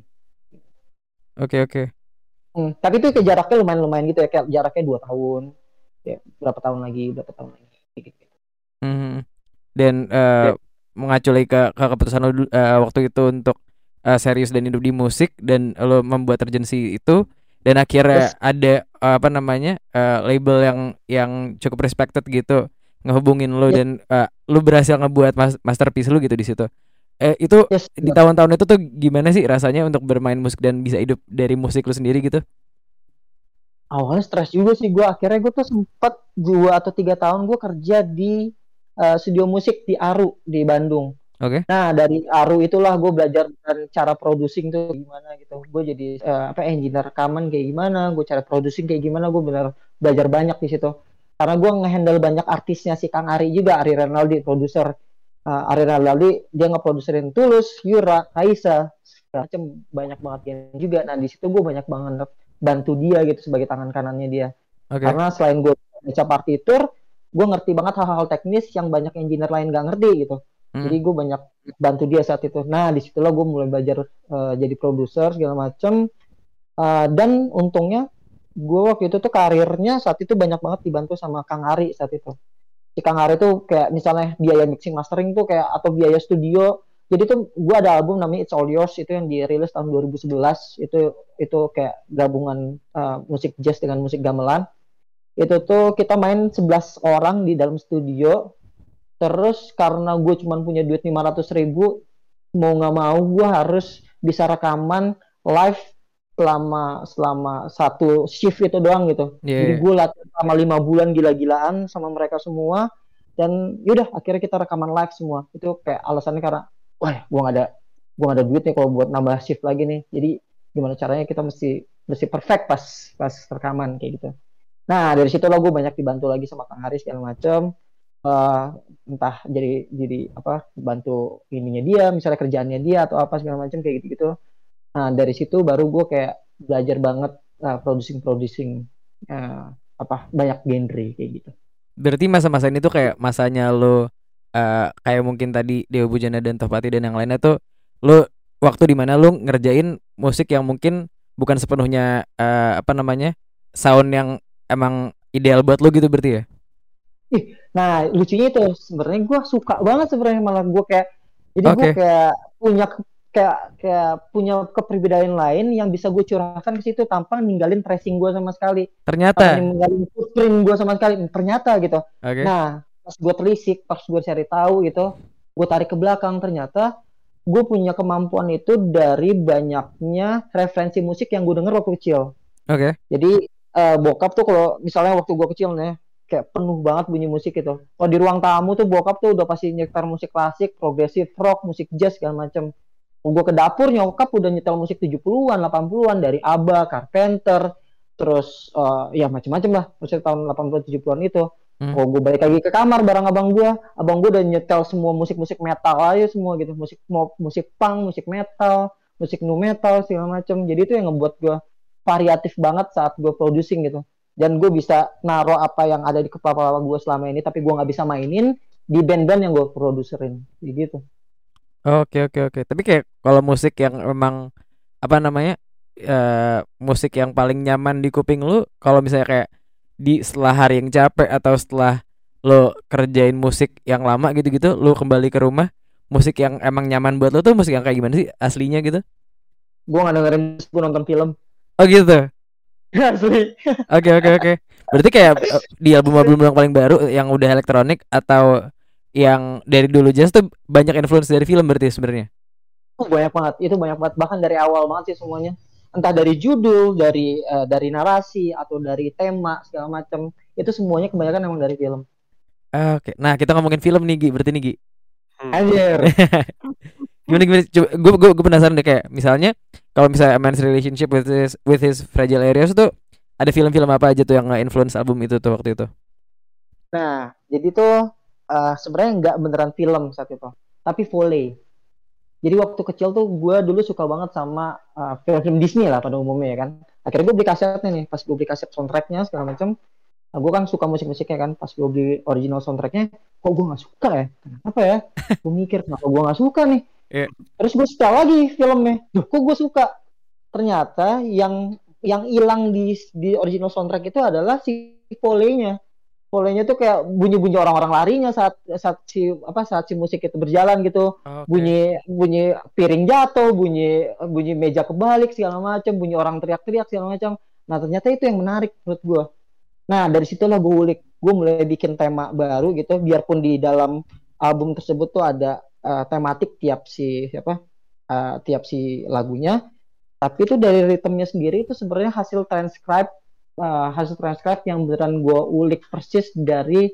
A: Oke okay, oke. Okay.
C: Hmm, tapi itu kayak jaraknya lumayan lumayan gitu ya, kayak jaraknya dua tahun, ya berapa tahun lagi, berapa tahun lagi, gitu.
A: Hmm. Dan uh, ya. mengacu lagi ke, ke keputusan lo uh, waktu itu untuk uh, serius dan hidup di musik dan lo membuat urgensi itu dan akhirnya Terus. ada uh, apa namanya uh, label yang yang cukup respected gitu ngehubungin lo yeah. dan uh, lo berhasil ngebuat mas masterpiece lo gitu di situ. Eh itu yes, di tahun-tahun itu tuh gimana sih rasanya untuk bermain musik dan bisa hidup dari musik lo sendiri gitu?
C: Awalnya stres juga sih gue. Akhirnya gue tuh sempat dua atau tiga tahun gue kerja di uh, studio musik di Aru di Bandung.
A: Oke. Okay.
C: Nah dari Aru itulah gue belajar dan cara producing tuh gimana gitu. Gue jadi uh, apa engineer rekaman kayak gimana, gue cara producing kayak gimana, gue benar belajar banyak di situ. Karena gue ngehandle banyak artisnya si Kang Ari juga, Ari Renaldi produser. Uh, Ari Renaldi dia ngeproduserin Tulus, Yura, Kaisa, macam banyak banget yang juga. Nah di situ gue banyak banget bantu dia gitu sebagai tangan kanannya dia. Okay. Karena selain gue baca partitur, gue ngerti banget hal-hal teknis yang banyak engineer lain gak ngerti gitu Hmm. Jadi gue banyak bantu dia saat itu. Nah di situlah gue mulai belajar uh, jadi produser segala macem. Uh, dan untungnya gue waktu itu tuh karirnya saat itu banyak banget dibantu sama Kang Ari saat itu. Si Kang Ari tuh kayak misalnya biaya mixing mastering tuh kayak atau biaya studio. Jadi tuh gue ada album namanya It's All Yours itu yang dirilis tahun 2011 itu itu kayak gabungan uh, musik jazz dengan musik gamelan. Itu tuh kita main 11 orang di dalam studio Terus karena gue cuma punya duit 500 ribu, mau nggak mau gue harus bisa rekaman live selama selama satu shift itu doang gitu. Yeah. Jadi gue latihan selama lima bulan gila-gilaan sama mereka semua dan yaudah akhirnya kita rekaman live semua. Itu kayak alasannya karena wah gue nggak ada gue gak ada duit nih kalau buat nambah shift lagi nih. Jadi gimana caranya kita mesti mesti perfect pas pas rekaman kayak gitu. Nah dari situ lo gue banyak dibantu lagi sama Kang Haris segala macem uh, entah jadi jadi apa bantu ininya dia misalnya kerjaannya dia atau apa segala macam kayak gitu gitu nah dari situ baru gue kayak belajar banget uh, producing producing uh, apa banyak genre kayak gitu
A: berarti masa-masa ini tuh kayak masanya lo uh, kayak mungkin tadi Dewa Bujana dan Topati dan yang lainnya tuh lu waktu di mana lu ngerjain musik yang mungkin bukan sepenuhnya uh, apa namanya sound yang emang ideal buat lu gitu berarti ya?
C: Ih, nah lucunya itu sebenarnya gue suka banget sebenarnya malah gue kayak jadi okay. gue kayak punya kayak kayak punya kepribadian lain yang bisa gue curahkan ke situ tanpa ninggalin tracing gue sama sekali.
A: Ternyata.
C: Tanpa ninggalin footprint gue sama sekali. Ternyata gitu. Okay. Nah pas gue telisik, pas gue cari tahu gitu, gue tarik ke belakang ternyata gue punya kemampuan itu dari banyaknya referensi musik yang gue denger waktu kecil.
A: Oke. Okay.
C: Jadi uh, bokap tuh kalau misalnya waktu gue kecil nih kayak penuh banget bunyi musik itu. Kalau di ruang tamu tuh bokap tuh udah pasti nyetar musik klasik, progresif rock, musik jazz segala macam. Gue ke dapur nyokap udah nyetel musik 70-an, 80-an dari ABBA, Carpenter, terus uh, ya macam-macam lah musik tahun 80 70-an itu. Hmm. Kalau gue balik lagi ke kamar bareng abang gue, abang gue udah nyetel semua musik-musik metal aja semua gitu, musik musik punk, musik metal, musik nu metal segala macam. Jadi itu yang ngebuat gue variatif banget saat gue producing gitu dan gue bisa naruh apa yang ada di kepala gue selama ini tapi gue nggak bisa mainin di band-band yang gue produserin gitu
A: oke oke oke tapi kayak kalau musik yang memang apa namanya uh, musik yang paling nyaman di kuping lu kalau misalnya kayak di setelah hari yang capek atau setelah lo kerjain musik yang lama gitu-gitu lo kembali ke rumah musik yang emang nyaman buat lo tuh musik yang kayak gimana sih aslinya gitu
C: gue nggak dengerin gue nonton film
A: oh gitu Asli. Oke oke oke. Berarti kayak eh, di album-album yang paling baru yang udah elektronik atau yang dari dulu jazz tuh banyak influence dari film berarti sebenarnya.
C: Oh, banyak banget. Itu banyak banget bahkan dari awal banget sih semuanya. Entah dari judul, dari uh, dari narasi atau dari tema segala macam. Itu semuanya kebanyakan emang dari film.
A: Oke. Nah, kita ngomongin film nih Gi, berarti nih Gi.
C: Hmm. Anjir.
A: gimana gimana coba gue gue gue penasaran deh kayak misalnya kalau misalnya man's relationship with his with his fragile areas tuh ada film-film apa aja tuh yang influence album itu tuh waktu itu
C: nah jadi tuh uh, sebenarnya nggak beneran film saat itu tapi volley jadi waktu kecil tuh gue dulu suka banget sama uh, film-film Disney lah pada umumnya ya kan akhirnya gue beli kasetnya nih pas gue beli kaset soundtracknya segala macam nah, gue kan suka musik-musiknya kan pas gue beli original soundtracknya kok gue nggak suka ya kenapa ya gue mikir kenapa gue nggak suka nih Yeah. Terus gue suka lagi filmnya. Duh, kok gue suka? Ternyata yang yang hilang di di original soundtrack itu adalah si polenya. Polenya tuh kayak bunyi-bunyi orang-orang larinya saat saat si apa saat si musik itu berjalan gitu. Okay. Bunyi bunyi piring jatuh, bunyi bunyi meja kebalik segala macam, bunyi orang teriak-teriak segala macam. Nah, ternyata itu yang menarik menurut gue. Nah, dari situlah gue ulik. Gue mulai bikin tema baru gitu, biarpun di dalam album tersebut tuh ada uh, tematik tiap si siapa uh, tiap si lagunya tapi itu dari ritmenya sendiri itu sebenarnya hasil transcribe uh, hasil transcribe yang beneran gue ulik persis dari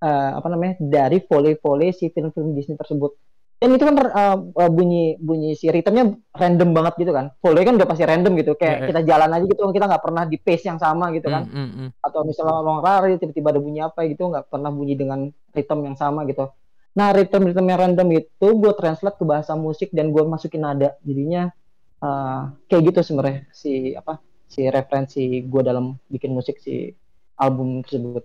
C: uh, apa namanya dari foley-foley si film-film Disney tersebut. Dan itu kan uh, bunyi bunyi si ritmenya random banget gitu kan. Foley kan udah pasti random gitu. Kayak yeah, kita jalan aja gitu kita nggak pernah di pace yang sama gitu kan. mm, mm, mm. atau misalnya orang lari tiba-tiba ada bunyi apa gitu nggak pernah bunyi dengan ritme yang sama gitu. Nah, ritme-ritme yang random itu gue translate ke bahasa musik dan gue masukin nada. Jadinya uh, kayak gitu sebenarnya si apa si referensi gue dalam bikin musik si album tersebut.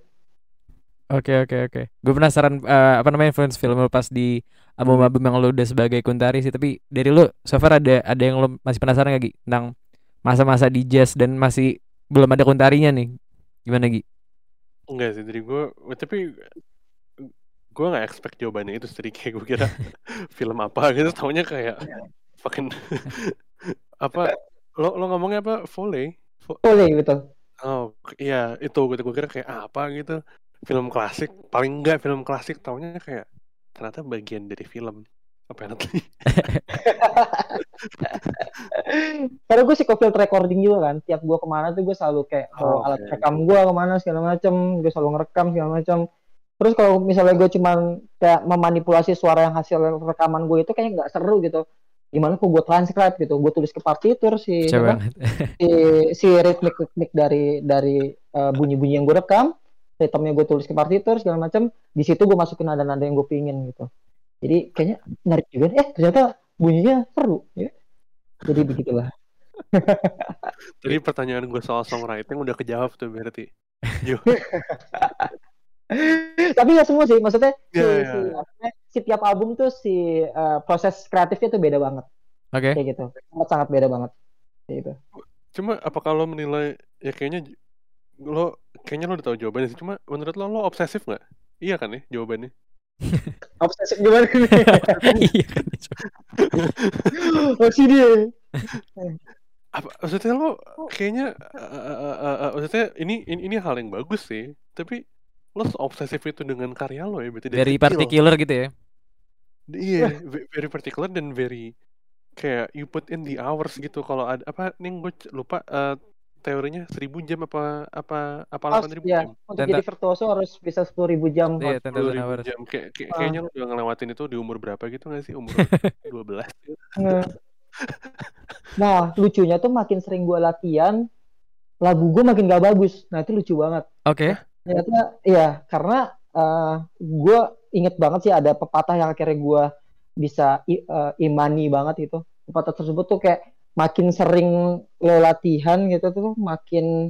A: Oke oke oke. Gue penasaran uh, apa namanya influence film lo pas di album-album yang lo udah sebagai kuntari sih. Tapi dari lo so far ada ada yang lo masih penasaran gak Gi tentang masa-masa di jazz dan masih belum ada kuntarinya nih. Gimana Gi?
B: Enggak sih dari gue. Tapi gue gak expect jawabannya itu sih kayak gue kira film apa gitu taunya kayak fucking apa lo lo ngomongnya apa? Volley
C: volley betul.
B: Oh iya itu gitu. Gue kira kayak apa gitu. Film klasik paling enggak film klasik taunya kayak ternyata bagian dari film apparently.
C: Karena gue sih field recording juga kan. Tiap gue ke mana tuh gue selalu kayak oh, alat okay. rekam gue ke mana segala macam gue selalu ngerekam segala macam terus kalau misalnya gue cuman kayak memanipulasi suara yang hasil rekaman gue itu kayaknya nggak seru gitu gimana kok gue transcribe gitu? Gue tulis ke partitur si apa, si si ritmik ritmik dari dari uh, bunyi-bunyi yang gue rekam ritmenya gue tulis ke partitur segala macam di situ gue masukin nada-nada yang gue pingin gitu. Jadi kayaknya menarik juga eh ternyata bunyinya seru ya. Jadi begitulah.
B: Jadi pertanyaan gue soal songwriting udah kejawab tuh berarti.
C: Tapi nggak semua sih, maksudnya si,
B: Iya, iya,
C: si, maksudnya si tiap album tuh si eh, proses kreatifnya tuh beda banget,
A: Oke.
C: kayak gitu. Sangat sangat beda banget. Kayak gitu.
B: Cuma apakah lo menilai ya kayaknya lo kayaknya lo udah tahu jawabannya sih. Cuma menurut lo lo obsesif nggak? Iya kan ya jawabannya.
C: Obsesif gimana nih?
A: Iya kan.
C: oh sini.
B: Apa maksudnya lo kayaknya eh, eh, eh, eh, eh, maksudnya ini, ini ini hal yang bagus sih. Tapi lo obsesif itu dengan karya lo ya berarti dari
A: Very
B: kecil.
A: particular gitu ya.
B: Iya, ve- very particular dan very kayak you put in the hours gitu. Kalau ada apa nih gue lupa eh, teorinya 1000 jam apa apa apa
C: Harus,
B: 8000
C: ya,
B: jam.
C: untuk
A: Dan
C: jadi virtuoso harus bisa 10.000 jam.
A: Iya, 10,000
B: 10.000
A: hours.
B: jam. Kayak, kayak-
C: Ah.
B: kayaknya lo udah ngelewatin itu di umur berapa gitu gak sih? Umur 12 gitu.
C: Nah. Nah, lucunya tuh makin sering gue latihan, lagu gue makin gak bagus. Nah, itu lucu banget.
A: Oke.
C: Ternyata, ya, karena gue inget banget sih ada pepatah yang akhirnya gue bisa i- eh, imani banget itu. Pepatah tersebut tuh kayak makin sering lo latihan gitu tuh makin,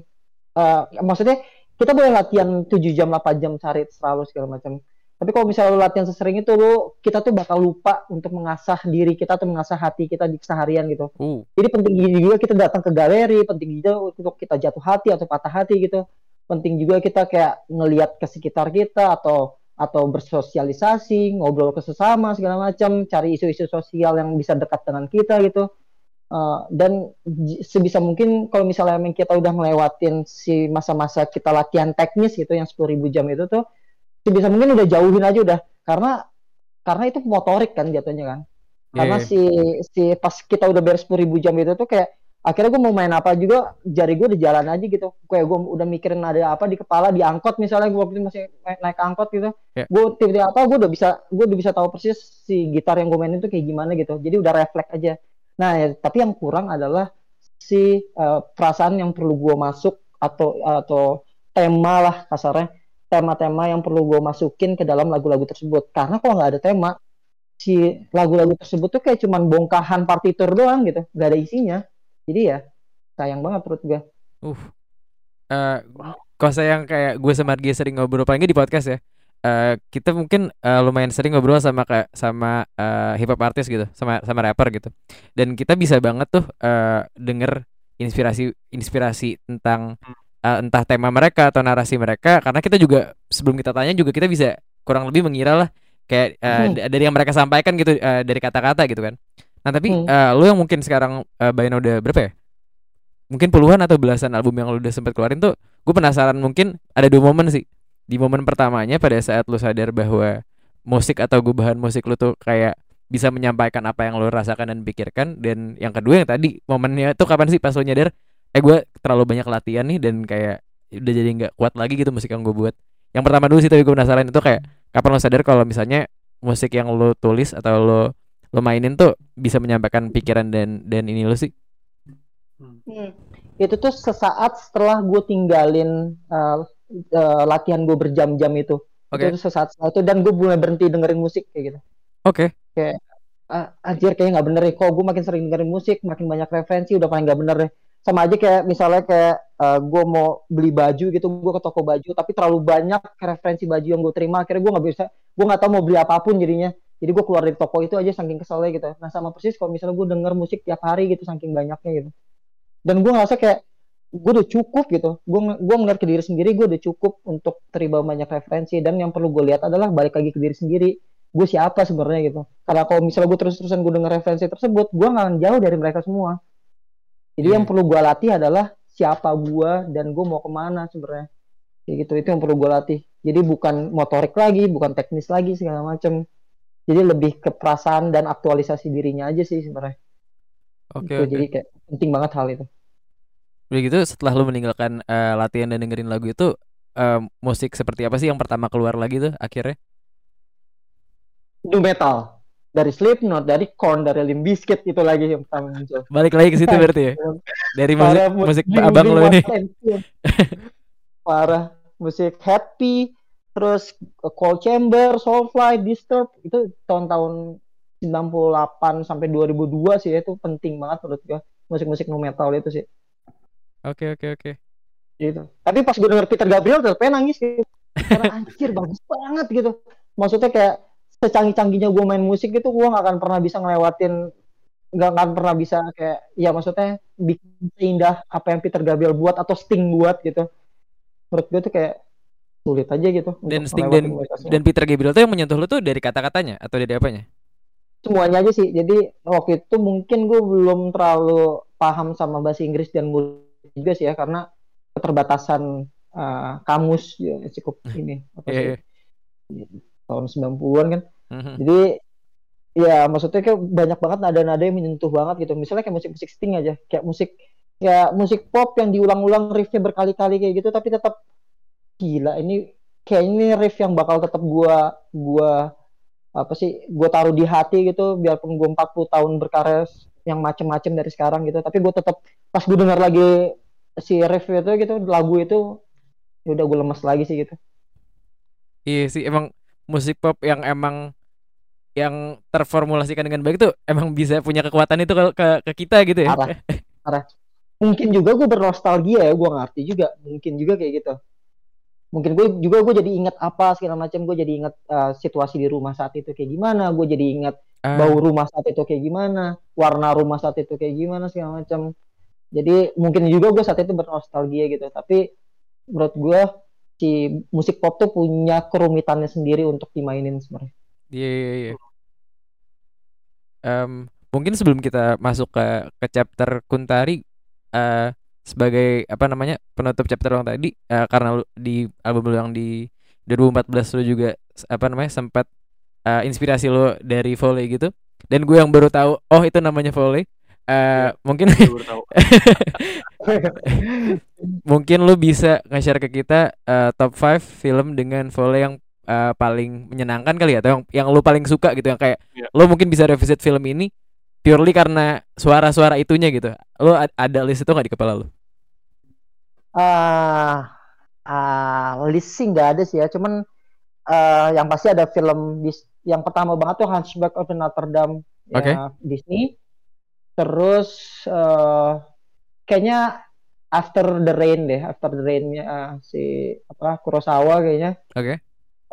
C: eh, maksudnya kita boleh latihan 7 jam, 8 jam cari selalu segala macam. Tapi kalau misalnya lo latihan sesering itu lo kita tuh bakal lupa untuk mengasah diri kita atau mengasah hati kita di keseharian gitu.
A: Uh.
C: Jadi penting juga kita datang ke galeri, penting juga untuk kita jatuh hati atau patah hati gitu. Penting juga kita kayak ngelihat ke sekitar kita atau atau bersosialisasi, ngobrol ke sesama segala macam, cari isu-isu sosial yang bisa dekat dengan kita gitu. Uh, dan sebisa mungkin kalau misalnya emang kita udah ngelewatin si masa-masa kita latihan teknis gitu yang 10.000 jam itu tuh sebisa mungkin udah jauhin aja udah. Karena karena itu motorik kan jatuhnya kan. Karena
A: Iya,
C: si si pas kita udah beres 10.000 jam itu tuh kayak akhirnya gue mau main apa juga jari gue udah jalan aja gitu. Kayak gue udah mikirin ada apa di kepala di angkot misalnya gue waktu itu masih naik, naik angkot gitu.
A: Ya.
C: gue tiba-tiba apa gue udah bisa gue udah bisa tahu persis si gitar yang gue mainin tuh kayak gimana gitu. Jadi udah refleks aja. Nah ya, tapi yang kurang adalah si eh, perasaan yang perlu gue masuk atau atau tema lah kasarnya. Tema-tema yang perlu gue masukin ke dalam lagu-lagu tersebut. Karena kalau nggak ada tema si lagu-lagu tersebut tuh kayak cuman bongkahan partitur doang gitu. Nggak ada isinya jadi ya sayang banget menurut gue
A: Uh. Eh, kalau saya yang kayak gue sama Argi sering ngobrol paling nggak di podcast ya. Eh, kita mungkin eh, lumayan sering ngobrol sama kayak sama eh, hip hop artis gitu, sama sama rapper gitu. Dan kita bisa banget tuh eh, denger inspirasi inspirasi tentang eh, entah tema mereka atau narasi mereka karena kita juga sebelum kita tanya juga kita bisa kurang lebih mengira lah kayak eh,
C: Hmm.
A: dari yang mereka sampaikan gitu eh, dari kata-kata gitu kan. Nah, tapi
C: Hmm.
A: eh, lu yang mungkin sekarang eh, Bayana udah berapa ya? mungkin puluhan atau belasan album yang lu udah sempat keluarin tuh gue penasaran mungkin ada dua momen sih di momen pertamanya pada saat lu sadar bahwa musik atau gubahan musik lu tuh kayak bisa menyampaikan apa yang lu rasakan dan pikirkan dan yang kedua yang tadi momennya tuh kapan sih pas lu nyadar eh gue terlalu banyak latihan nih dan kayak udah jadi nggak kuat lagi gitu musik yang gue buat yang pertama dulu sih tapi gue penasaran itu kayak kapan lo sadar kalau misalnya musik yang lo tulis atau lo lo mainin tuh bisa menyampaikan pikiran dan dan ini lo sih.
C: Hmm. itu tuh sesaat setelah gue tinggalin uh, uh, latihan gue berjam-jam itu.
A: Oke.
C: Itu sesaat setelah itu dan gue mulai berhenti dengerin musik kayak gitu.
A: Oke.
C: Ah, anjir kayaknya nggak bener deh. Kok gue makin sering dengerin musik makin banyak referensi udah paling nggak bener deh. Sama aja kayak misalnya kayak gue mau beli baju gitu gue ke toko baju tapi terlalu banyak referensi baju yang gue terima akhirnya gue nggak bisa gue nggak tahu mau beli apa pun jadinya jadi gue keluar dari toko itu aja saking keselnya gitu. Nah sama persis kalau misalnya gue denger musik tiap hari gitu saking banyaknya gitu. Dan gue ngerasa kayak gue udah cukup gitu. Gue gue ngeliat ke diri sendiri gue udah cukup untuk terima banyak referensi. Dan yang perlu gue lihat adalah balik lagi ke diri sendiri. Gue siapa sebenarnya gitu. Karena kalau misalnya gue terus-terusan gue denger referensi tersebut gue nggak akan jauh dari mereka semua. Jadi yang
A: Hmm.
C: perlu gue latih adalah siapa gue dan gue mau ke mana sebenarnya. Kayak gitu itu yang perlu gue latih. Jadi bukan motorik lagi bukan teknis lagi segala macam jadi lebih ke perasaan dan aktualisasi dirinya aja sih sebenarnya
A: oke
C: Gitu.
A: oke
C: jadi kayak penting banget hal itu
A: Udah gitu setelah lu meninggalkan eh, latihan dan dengerin lagu itu eh, musik seperti apa sih yang pertama keluar lagi tuh akhirnya?
C: nu metal dari Slipknot dari Korn dari Limp Bizkit itu lagi yang pertama muncul
A: Balik lagi ke situ berarti ya. Dari musik musik abang lo ini.
C: Parah musik happy terus Cold Chamber Soulfly Disturb itu tahun-tahun 98 sampai 2002 sih itu penting banget menurut gua. Musik-musik nu metal itu sih.
A: Oke oke oke.
C: gitu. Tapi pas gue denger Peter Gabriel tetep nangis gitu karena anjir bagus banget gitu. Maksudnya kayak secanggih-canggihnya gue main musik itu gue gak akan pernah bisa ngelewatin nggak akan pernah bisa kayak ya maksudnya bikin indah apa yang Peter Gabriel buat atau Sting buat gitu. Menurut gue tuh kayak sulit aja gitu
A: dan Sting dan dan Peter Gabriel tuh yang menyentuh lu tuh dari kata-katanya atau dari apanya?
C: Semuanya aja sih. Jadi waktu itu mungkin gue belum terlalu paham sama bahasa Inggris dan musik juga sih ya karena keterbatasan uh, kamus ya, cukup ini apa sih? yeah, yeah. tahun 90-an kan. Mm-hmm. jadi ya maksudnya kayak banyak banget nada-nada yang menyentuh banget gitu. Misalnya kayak musik-musik Sting aja. Kayak musik ya musik pop yang diulang-ulang riffnya berkali-kali kayak gitu tapi tetap gila ini kayak ini riff yang bakal tetap gua gua apa sih gua taruh di hati gitu biarpun gua 40 tahun berkarya yang macem-macem dari sekarang gitu. Tapi gua tetap pas gue dengar lagi si riff itu gitu lagu itu ya udah gue lemes lagi sih gitu.
A: Iya sih emang musik pop yang emang yang terformulasikan dengan baik tuh emang bisa punya kekuatan itu ke ke, ke kita gitu ya.
C: Parah parah. Mungkin juga gue bernostalgia ya gue ngerti juga mungkin juga kayak gitu mungkin gue juga gue jadi ingat apa segala macam. Gue jadi ingat uh, situasi di rumah saat itu kayak gimana. Gue jadi ingat uh. bau rumah saat itu kayak gimana warna rumah saat itu kayak gimana segala macam. Jadi mungkin juga gue saat itu bernostalgia gitu. Tapi menurut gue si musik pop tuh punya kerumitannya sendiri untuk dimainin sebenarnya.
A: Iya yeah, iya yeah, iya. Yeah. um, mungkin sebelum kita masuk ke ke chapter Kuntari uh, sebagai apa namanya penutup chapter yang tadi uh, karena di album lu yang di 2014 lu juga apa namanya sempat uh, inspirasi lo dari volley gitu dan gue yang baru tahu oh itu namanya volley Uh, ya, mungkin mungkin lu bisa nge-share ke kita uh, top 5 film dengan volley yang uh, paling menyenangkan kali ya atau yang yang lu paling suka gitu yang kayak ya. lu mungkin bisa revisit film ini purely karena suara-suara itunya gitu. Lu ada list itu nggak di kepala lu?
C: Ah, uh, uh, list sih nggak ada sih ya, cuman uh, yang pasti ada film yang pertama banget tuh Hunchback of Notre Dame okay. ya Disney terus uh, kayaknya After the Rain deh, After the Rainnya uh, si apa Kurosawa kayaknya.
A: Oke. Okay.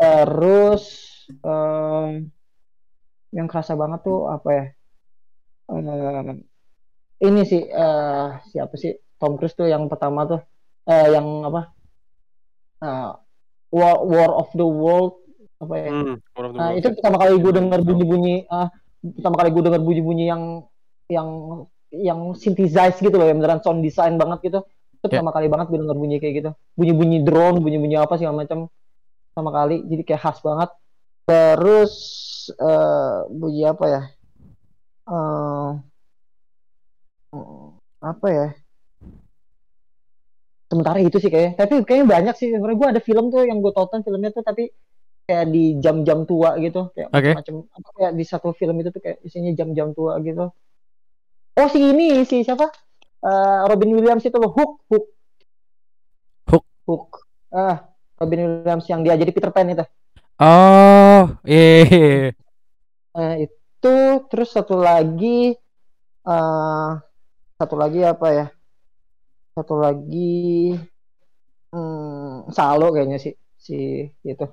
C: Terus uh, yang kerasa banget tuh apa ya? Uh, ini sih uh, siapa sih? Tom Cruise tuh yang pertama tuh. Uh, yang apa? Uh, War, War of the World apa ya? Hmm, nah, itu pertama kali gue dengar bunyi-bunyi uh, pertama kali gue dengar bunyi-bunyi yang yang yang synthesize gitu loh yang beneran sound design banget gitu. Itu yeah. pertama kali banget gue denger bunyi kayak gitu. Bunyi-bunyi drone bunyi-bunyi apa segala macam. Sama kali jadi kayak khas banget. Terus uh, bunyi apa ya uh, apa ya sementara itu sih kayaknya tapi kayaknya banyak sih sebenarnya gue ada film tuh yang gue tonton filmnya tuh tapi kayak di jam-jam tua gitu kayak okay. macam apa kayak di satu film itu tuh kayak isinya jam-jam tua gitu Oh si ini si siapa? Uh, Robin Williams itu loh Hook Hook
A: Hook
C: Hook. Ah Robin Williams yang dia jadi Peter Pan itu.
A: Oh iya. Yeah.
C: Uh, itu terus satu lagi uh, satu lagi apa ya? Satu lagi hmm, Salo kayaknya sih si itu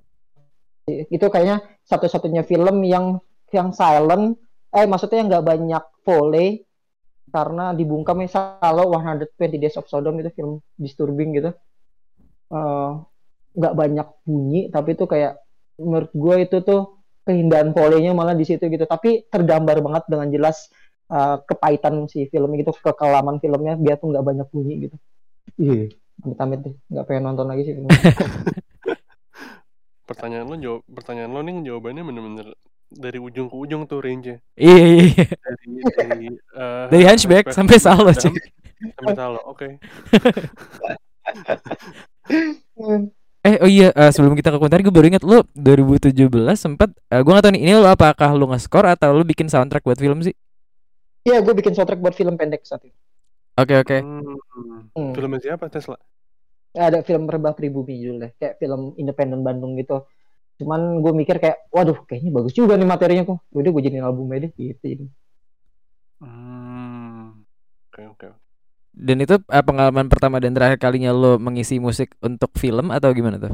C: itu kayaknya satu-satunya film yang yang silent eh maksudnya nggak banyak volley karena dibungkam kalau 120 Days of Sodom itu film disturbing gitu eh, nggak uh, banyak bunyi tapi itu kayak menurut gue itu tuh keindahan polenya malah di situ gitu tapi tergambar banget dengan jelas uh, kepahitan si film gitu kekelaman filmnya biar tuh nggak banyak bunyi gitu iya amit-amit deh nggak pengen nonton lagi sih film
B: pertanyaan lo jawab pertanyaan lo nih jawabannya bener-bener dari ujung ke ujung tuh range-nya.
A: Iya, iya, iya. Dari dari uh, dari hunchback sampai salo sih.
B: Sampai salo, oke.
A: eh oh iya uh, sebelum kita ke komentar gue baru ingat lu 2017 sempat uh, gue gak tau nih ini lo apakah lu nge-score atau lu bikin soundtrack buat film sih?
C: Iya gue bikin soundtrack buat film pendek saat itu.
A: Oke okay, oke. Okay.
B: Hmm. hmm. Filmnya siapa Tesla?
C: Ada film Rebah Pribumi judulnya kayak film independen Bandung gitu cuman gue mikir kayak waduh kayaknya bagus juga nih materinya kok udah gue jadiin album aja gitu ini
B: hmm oke oke
A: dan itu uh, pengalaman pertama dan terakhir kalinya lo mengisi musik untuk film atau gimana tuh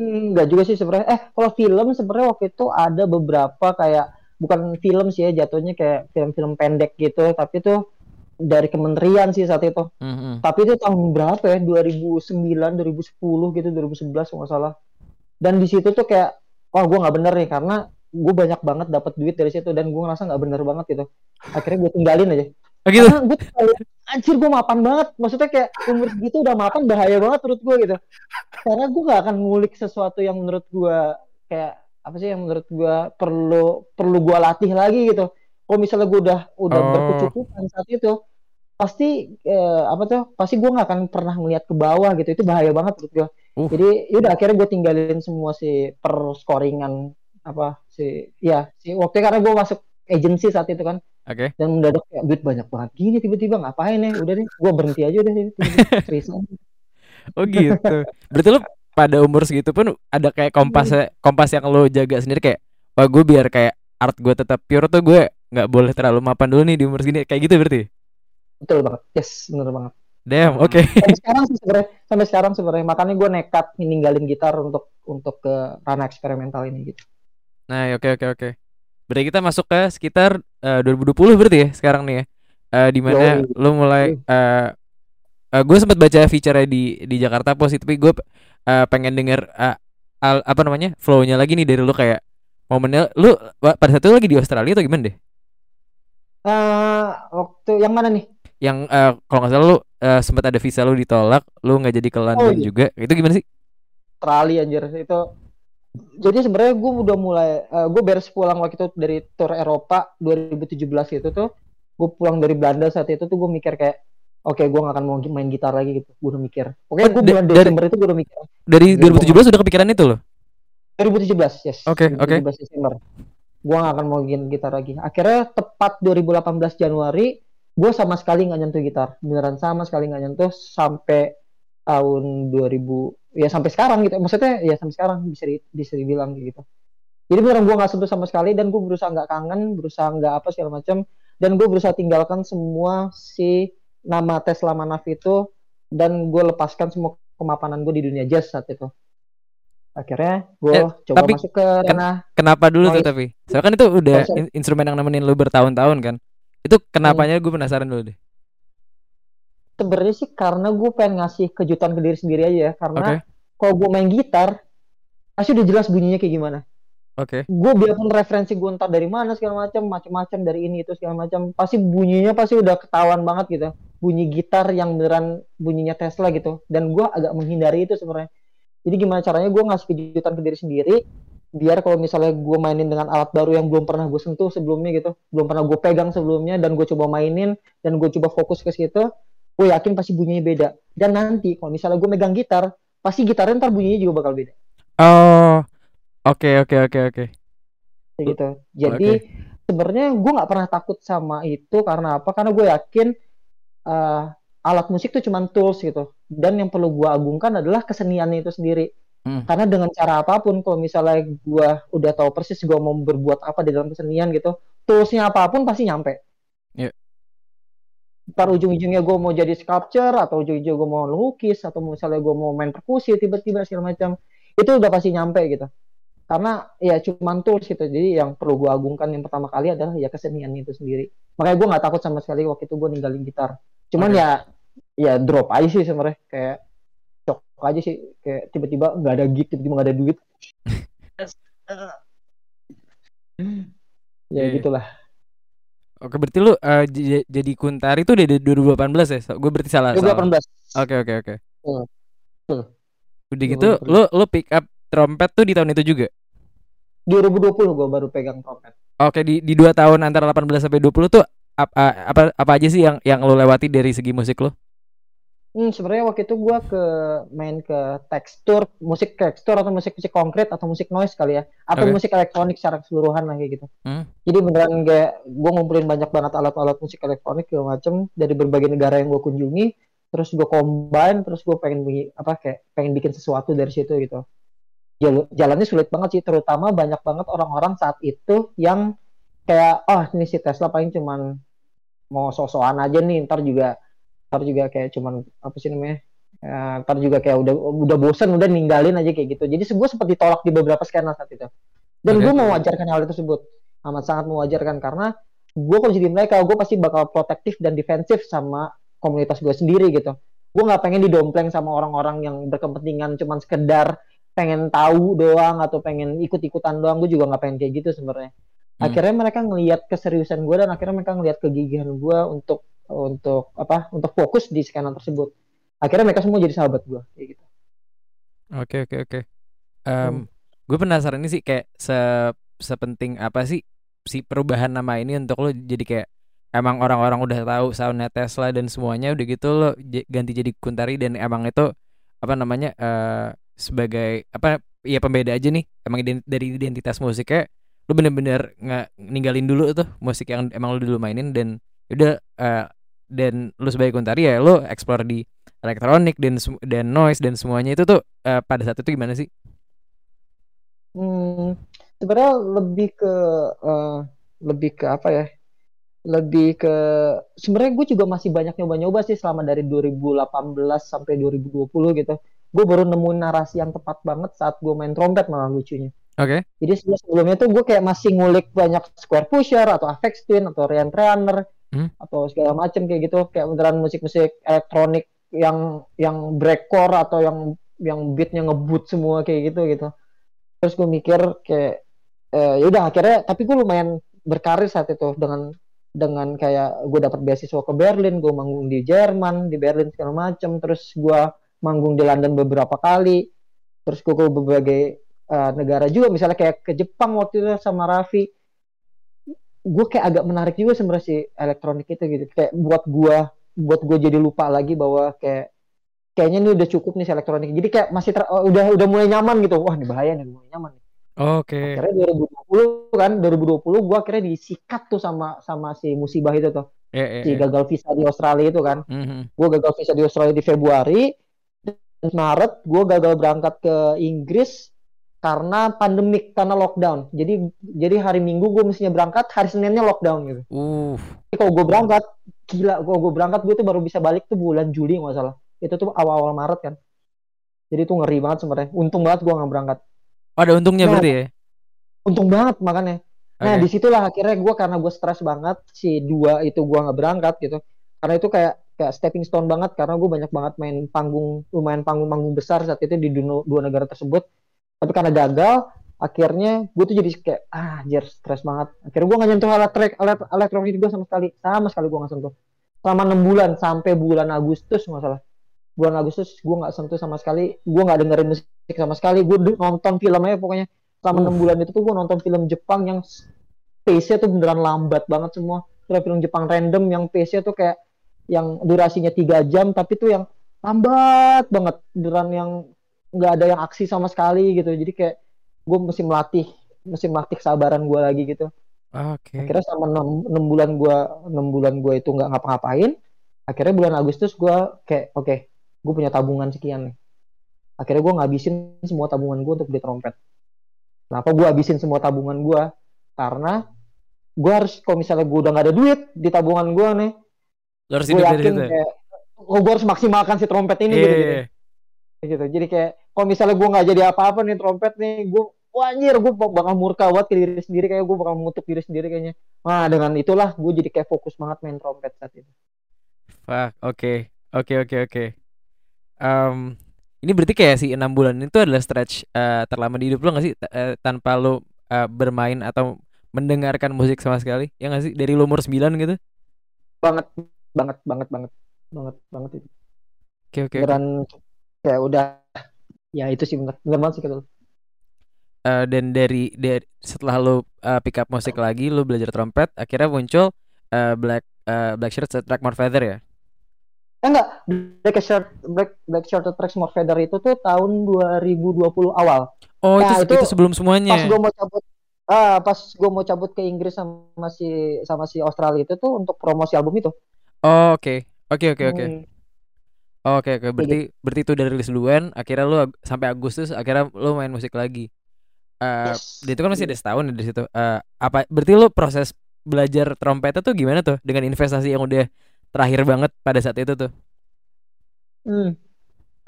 C: Enggak juga sih sebenarnya. Eh, kalau film sebenarnya waktu itu ada beberapa kayak bukan film sih ya jatuhnya kayak film-film pendek gitu, tapi tuh dari kementerian sih saat itu.
A: Mhm.
C: Tapi itu tahun berapa ya? 2009, 2010 gitu, 2011 kalau nggak salah. Dan di situ tuh kayak, wah gue nggak bener nih karena gue banyak banget dapat duit dari situ dan gue ngerasa nggak bener banget gitu. Akhirnya gue tinggalin aja.
A: Oh gitu.
C: Karena gue anjir gue mapan banget. Maksudnya kayak umur segitu udah mapan bahaya banget menurut gue gitu. Karena gue nggak akan ngulik sesuatu yang menurut gue kayak apa sih yang menurut gue perlu perlu gue latih lagi gitu. Kalau misalnya gue udah udah
A: Oh.
C: berkecukupan saat itu, pasti eh, apa tuh pasti gue nggak akan pernah melihat ke bawah gitu itu bahaya banget menurut gue
A: Uh.
C: jadi yaudah akhirnya gue tinggalin semua si per scoringan apa si ya si waktu karena gue masuk agency saat itu kan
A: Oke.
C: dan mendadak kayak duit banyak banget gini tiba-tiba ngapain ya udah deh gue berhenti aja udah deh tiba-tiba. seriusan
A: Oh gitu. Berarti lu pada umur segitu pun ada kayak kompas kompas yang lu jaga sendiri kayak wah gue biar kayak art gue tetap pure tuh gue nggak boleh terlalu mapan dulu nih di umur segini kayak gitu berarti.
C: betul banget yes bener banget
A: Damn,
B: Hmm.
A: oke.
C: sampai sekarang sih sebenarnya sampai sekarang sebenarnya makanya gue nekat ninggalin gitar untuk untuk ke ranah eksperimental ini gitu
A: Nah, oke oke oke. Berarti kita masuk ke sekitar eh, 2020 berarti ya sekarang nih ya. Eh di mana lu mulai eh gue sempat baca feature di di Jakarta Post tapi gue eh, pengen denger eh, al- apa namanya? flow-nya lagi nih dari lu kayak momennya lu pada saat itu lagi di Australia atau gimana deh?
C: Eh waktu yang mana nih
A: Yang eh, kalau nggak salah lu eh, sempat ada visa lu ditolak, lu nggak jadi ke London
C: iya.
A: juga. Itu gimana sih?
C: Australia anjir itu jadi sebenarnya gue udah mulai gue beres pulang waktu itu dari tour Eropa 2017 itu tuh. Gue pulang dari Belanda saat itu tuh gue mikir kayak oke gue gak akan mau main gitar lagi gitu. Gue udah mikir. Oke gue bulan
A: dari-
C: Desember itu gue udah mikir.
A: Dari
C: Iya, gua
A: 2017 udah kepikiran itu loh.
C: 2017 yes.
A: Oke, oke.
C: 2017 Desember. Gue gak akan mau main gitar lagi. Akhirnya tepat 2018 Januari gue sama sekali nggak nyentuh gitar. Beneran sama sekali nggak nyentuh sampai tahun 2000 ya sampai sekarang gitu maksudnya ya sampai sekarang bisa di, bisa dibilang gitu jadi beneran gue nggak sentuh sama sekali dan gue berusaha nggak kangen berusaha nggak apa segala macam dan gue berusaha tinggalkan semua si nama Tesla Manaf itu dan gue lepaskan semua kemapanan gue di dunia jazz saat itu akhirnya gue
A: Eh,
C: coba
A: tapi
C: masuk ke ranah
A: Kenapa dulu tuh
C: Noise.
A: tapi? Soalnya kan itu udah in- instrumen yang nemenin lu bertahun-tahun kan. Itu kenapanya gue penasaran dulu deh.
C: Sebenarnya sih karena gue pengen ngasih kejutan ke diri sendiri aja ya. Karena kalau gue main gitar pasti udah jelas bunyinya kayak gimana.
A: Oke.
C: gue biarpun referensi gue entar dari mana segala macam macam-macam dari ini itu segala macam pasti bunyinya pasti udah ketahuan banget gitu. Bunyi gitar yang beneran bunyinya Tesla gitu. Dan gue agak menghindari itu sebenarnya. Jadi gimana caranya gue ngasih kejutan ke diri sendiri biar kalau misalnya gue mainin dengan alat baru yang belum pernah gue sentuh sebelumnya gitu belum pernah gue pegang sebelumnya dan gue coba mainin dan gue coba fokus ke situ gue yakin pasti bunyinya beda dan nanti kalau misalnya gue megang gitar pasti gitarnya ntar bunyinya juga bakal beda
A: Oh. Oke oke oke oke.
C: kayak gitu. Jadi sebenarnya gue nggak pernah takut sama itu karena apa? Karena gue yakin eh, alat musik tuh cuma tools gitu. Dan yang perlu gue agungkan adalah keseniannya itu sendiri.
A: Hmm.
C: Karena dengan cara apa pun, kalau misalnya gue udah tahu persis gue mau berbuat apa di dalam kesenian gitu, toolsnya apa pun pasti nyampe.
A: Iya.
C: Ntar ujung-ujungnya gue mau jadi sculpture atau ujung-ujungnya gue mau lukis atau misalnya gue mau main perkusi tiba-tiba segala macam. Itu udah pasti nyampe gitu. Karena ya cuman tools gitu. Jadi yang perlu gue agungkan yang pertama kali adalah ya kesenian itu sendiri. Makanya gue nggak takut sama sekali waktu itu gue ninggalin gitar. Cuman
A: Oke.
C: ya ya drop aja sih sebenarnya. Kayak shock aja sih. Kayak tiba-tiba nggak ada gig tiba-tiba nggak ada duit. Ya gitulah
A: Oke berarti lu eh, j- jadi kuntari itu dari 2018 ya? Gue berarti salah. salah.
C: 2018
A: Oke oke oke.
C: Hmm. Betul.
A: Udah gitu
C: 2018.
A: lu lu pick up trompet tuh di tahun itu juga.
C: 2020 gue baru pegang trompet
A: Oke di di dua tahun antara 18 sampai 20 tuh apa apa apa aja sih yang yang lu lewati dari segi musik lu?
C: Hmm, sebenarnya waktu itu gua ke main ke tekstur, musik tekstur atau musik musik konkret atau musik noise kali ya, atau
A: Oke.
C: musik elektronik secara keseluruhan lah kayak gitu.
A: Hmm.
C: Jadi beneran kayak gua ngumpulin banyak banget alat-alat musik elektronik segala macem dari berbagai negara yang gua kunjungi, terus gua combine, terus gua pengen bikin apa kayak pengen bikin sesuatu dari situ gitu. Jal- Jalannya sulit banget sih, terutama banyak banget orang-orang saat itu yang kayak oh ini si Tesla paling cuman mau sosokan aja nih, ntar juga ntar juga kayak cuman apa sih namanya Ya, ntar juga kayak udah udah bosen udah ninggalin aja kayak gitu. Jadi gue seperti tolak di beberapa skena saat itu. Dan gue mewajarkan hal tersebut amat sangat mewajarkan karena gue kalau jadi mereka gue pasti bakal protektif dan defensif sama komunitas gue sendiri gitu. Gue nggak pengen didompleng sama orang-orang yang berkepentingan cuman sekedar pengen tahu doang atau pengen ikut-ikutan doang. Gue juga nggak pengen kayak gitu sebenarnya.
A: Hmm.
C: akhirnya mereka ngelihat keseriusan gue dan akhirnya mereka ngelihat kegigihan gue untuk untuk apa untuk fokus di skena tersebut akhirnya mereka semua jadi sahabat gue kayak gitu
A: Oke oke oke.
C: Hmm.
A: gue penasaran ini sih kayak se sepenting apa sih si perubahan nama ini untuk lo jadi kayak emang orang-orang udah tahu soundnya Tesla dan semuanya udah gitu lo ganti jadi Kuntari dan emang itu apa namanya eh sebagai apa ya pembeda aja nih emang ident- dari identitas musiknya lo bener-bener nggak ninggalin dulu tuh musik yang emang lo dulu mainin dan udah eh, dan lo sebagai Kuntari ya lo explore di elektronik dan dan noise dan semuanya itu tuh eh, pada saat itu gimana sih?
C: Hmm, sebenarnya lebih ke eh, lebih ke apa ya? Lebih ke sebenarnya gue juga masih banyak nyoba-nyoba sih selama dari 2018 sampai 2020 gitu. Gue baru nemuin narasi yang tepat banget saat gue main trompet malah lucunya.
A: Oke.
C: Jadi sebelum sebelumnya tuh gue kayak masih ngulik banyak square pusher atau Avex Twin atau Ryan Trainer
A: Hmm.
C: atau segala macem kayak gitu. Kayak beneran musik-musik elektronik yang yang breakcore atau yang yang beatnya ngebut semua kayak gitu gitu. Terus gue mikir kayak eh, ya udah akhirnya tapi gue lumayan berkarir saat itu dengan dengan kayak gue dapat beasiswa ke Berlin, gue manggung di Jerman, di Berlin segala macem, terus gue manggung di London beberapa kali, terus gue ke berbagai uh, negara juga. Misalnya kayak ke Jepang waktu itu sama Raffi gue kayak agak menarik juga sebenarnya si elektronik itu gitu kayak buat gue buat gue jadi lupa lagi bahwa kayak kayaknya ini udah cukup nih si elektronik jadi kayak masih ter- oh, udah udah mulai nyaman gitu wah ini bahaya nih mulai nyaman nih.
A: Oke.
C: akhirnya 2020 kan 2020 gue akhirnya disikat tuh sama sama si musibah itu tuh
A: Ya, ya,
C: si
A: ya.
C: gagal visa di Australia itu kan
A: Mhm.
C: gue gagal visa di Australia di Februari dan Maret gue gagal berangkat ke Inggris karena pandemik karena lockdown. Jadi jadi hari Minggu gue mestinya berangkat hari Seninnya lockdown gitu.
A: Uh.
C: Jadi kalau gue berangkat gila kalau gue berangkat gue tuh baru bisa balik tuh bulan Juli nggak salah. Itu tuh awal-awal Maret kan. Jadi tuh ngeri banget sebenarnya. Untung banget gue nggak berangkat.
A: Oh, ada untungnya
C: Nah,
A: berarti ya?
C: untung banget makanya. Nah
A: Oke.
C: di situlah akhirnya gue karena gue stres banget si dua itu gue nggak berangkat gitu. Karena itu kayak kayak stepping stone banget karena gue banyak banget main panggung lumayan panggung-panggung besar saat itu di dua negara tersebut tapi karena gagal akhirnya gue tuh jadi kayak ah anjir stres banget. Akhirnya gue nggak nyentuh alat track alat elektronik gue sama sekali sama sekali gue nggak sentuh. Selama enam bulan sampai bulan Agustus nggak salah. Bulan Agustus gue nggak sentuh sama sekali gue nggak dengerin musik sama sekali gue nonton film aja pokoknya. Selama enam bulan itu tuh gue nonton film Jepang yang pace-nya tuh beneran lambat banget semua. Film-film Jepang random yang pace-nya tuh kayak yang durasinya tiga jam tapi tuh yang lambat banget. Beneran yang nggak ada yang aksi sama sekali gitu jadi kayak gue mesti melatih mesti melatih kesabaran gue lagi gitu
A: Oke.
C: akhirnya selama enam, bulan gue enam bulan gue itu nggak ngapa-ngapain akhirnya bulan Agustus gue kayak oke gue punya tabungan sekian nih akhirnya gue ngabisin semua tabungan gue untuk beli trompet kenapa gue habisin semua tabungan gue karena gue harus kalau misalnya gue udah nggak ada duit di tabungan gue nih gue yakin
A: ya?
C: kayak oh gue harus maksimalkan si trompet ini
A: Iya,
C: gitu, gitu. Gitu. Jadi kayak kalau misalnya gue nggak jadi apa-apa nih trompet nih, gue wah anjir gue bakal murka banget ke diri sendiri kayak gue bakal mengutuk diri sendiri kayaknya. Nah dengan itulah gue jadi kayak fokus banget main trompet saat itu.
A: Fuck, oke. Oke, oke, oke. Em, ini berarti kayak si enam bulan itu adalah stretch eh, terlama di hidup lo gak sih T- eh, tanpa lo eh, bermain atau mendengarkan musik sama sekali? Ya gak sih dari lo umur 9 gitu?
C: Banget banget banget banget banget banget itu.
A: Oke, oke. oke.
C: Beneran kayak udah ya itu sih bener, bener banget sih gitu.
A: Eh, dan dari dari setelah lo eh, pick up musik lagi, lo belajar trompet, akhirnya muncul eh, Black eh, Black Shirt Track More Feather ya?
C: Eh enggak, Black Shirt Black Black Shirt Tracks More Feather itu tuh tahun 2020 awal.
A: Oh,
C: Nah,
A: itu,
C: itu
A: itu sebelum semuanya.
C: pas gue mau cabut ah pas gue mau cabut ke Inggris sama si sama si Australia itu tuh untuk promosi album itu
A: Oh, oke. Oke, oke, oke.
C: Hmm,
A: Oh, Oke oke berarti berarti itu udah rilis duluan akhirnya lu ag- sampai Agustus akhirnya lu main musik lagi. Eh
C: yes.
A: itu kan masih ada setahun ya di situ. Eh apa berarti lu proses belajar trompetnya tuh gimana tuh dengan investasi yang udah terakhir banget pada saat itu tuh?
C: Hmm.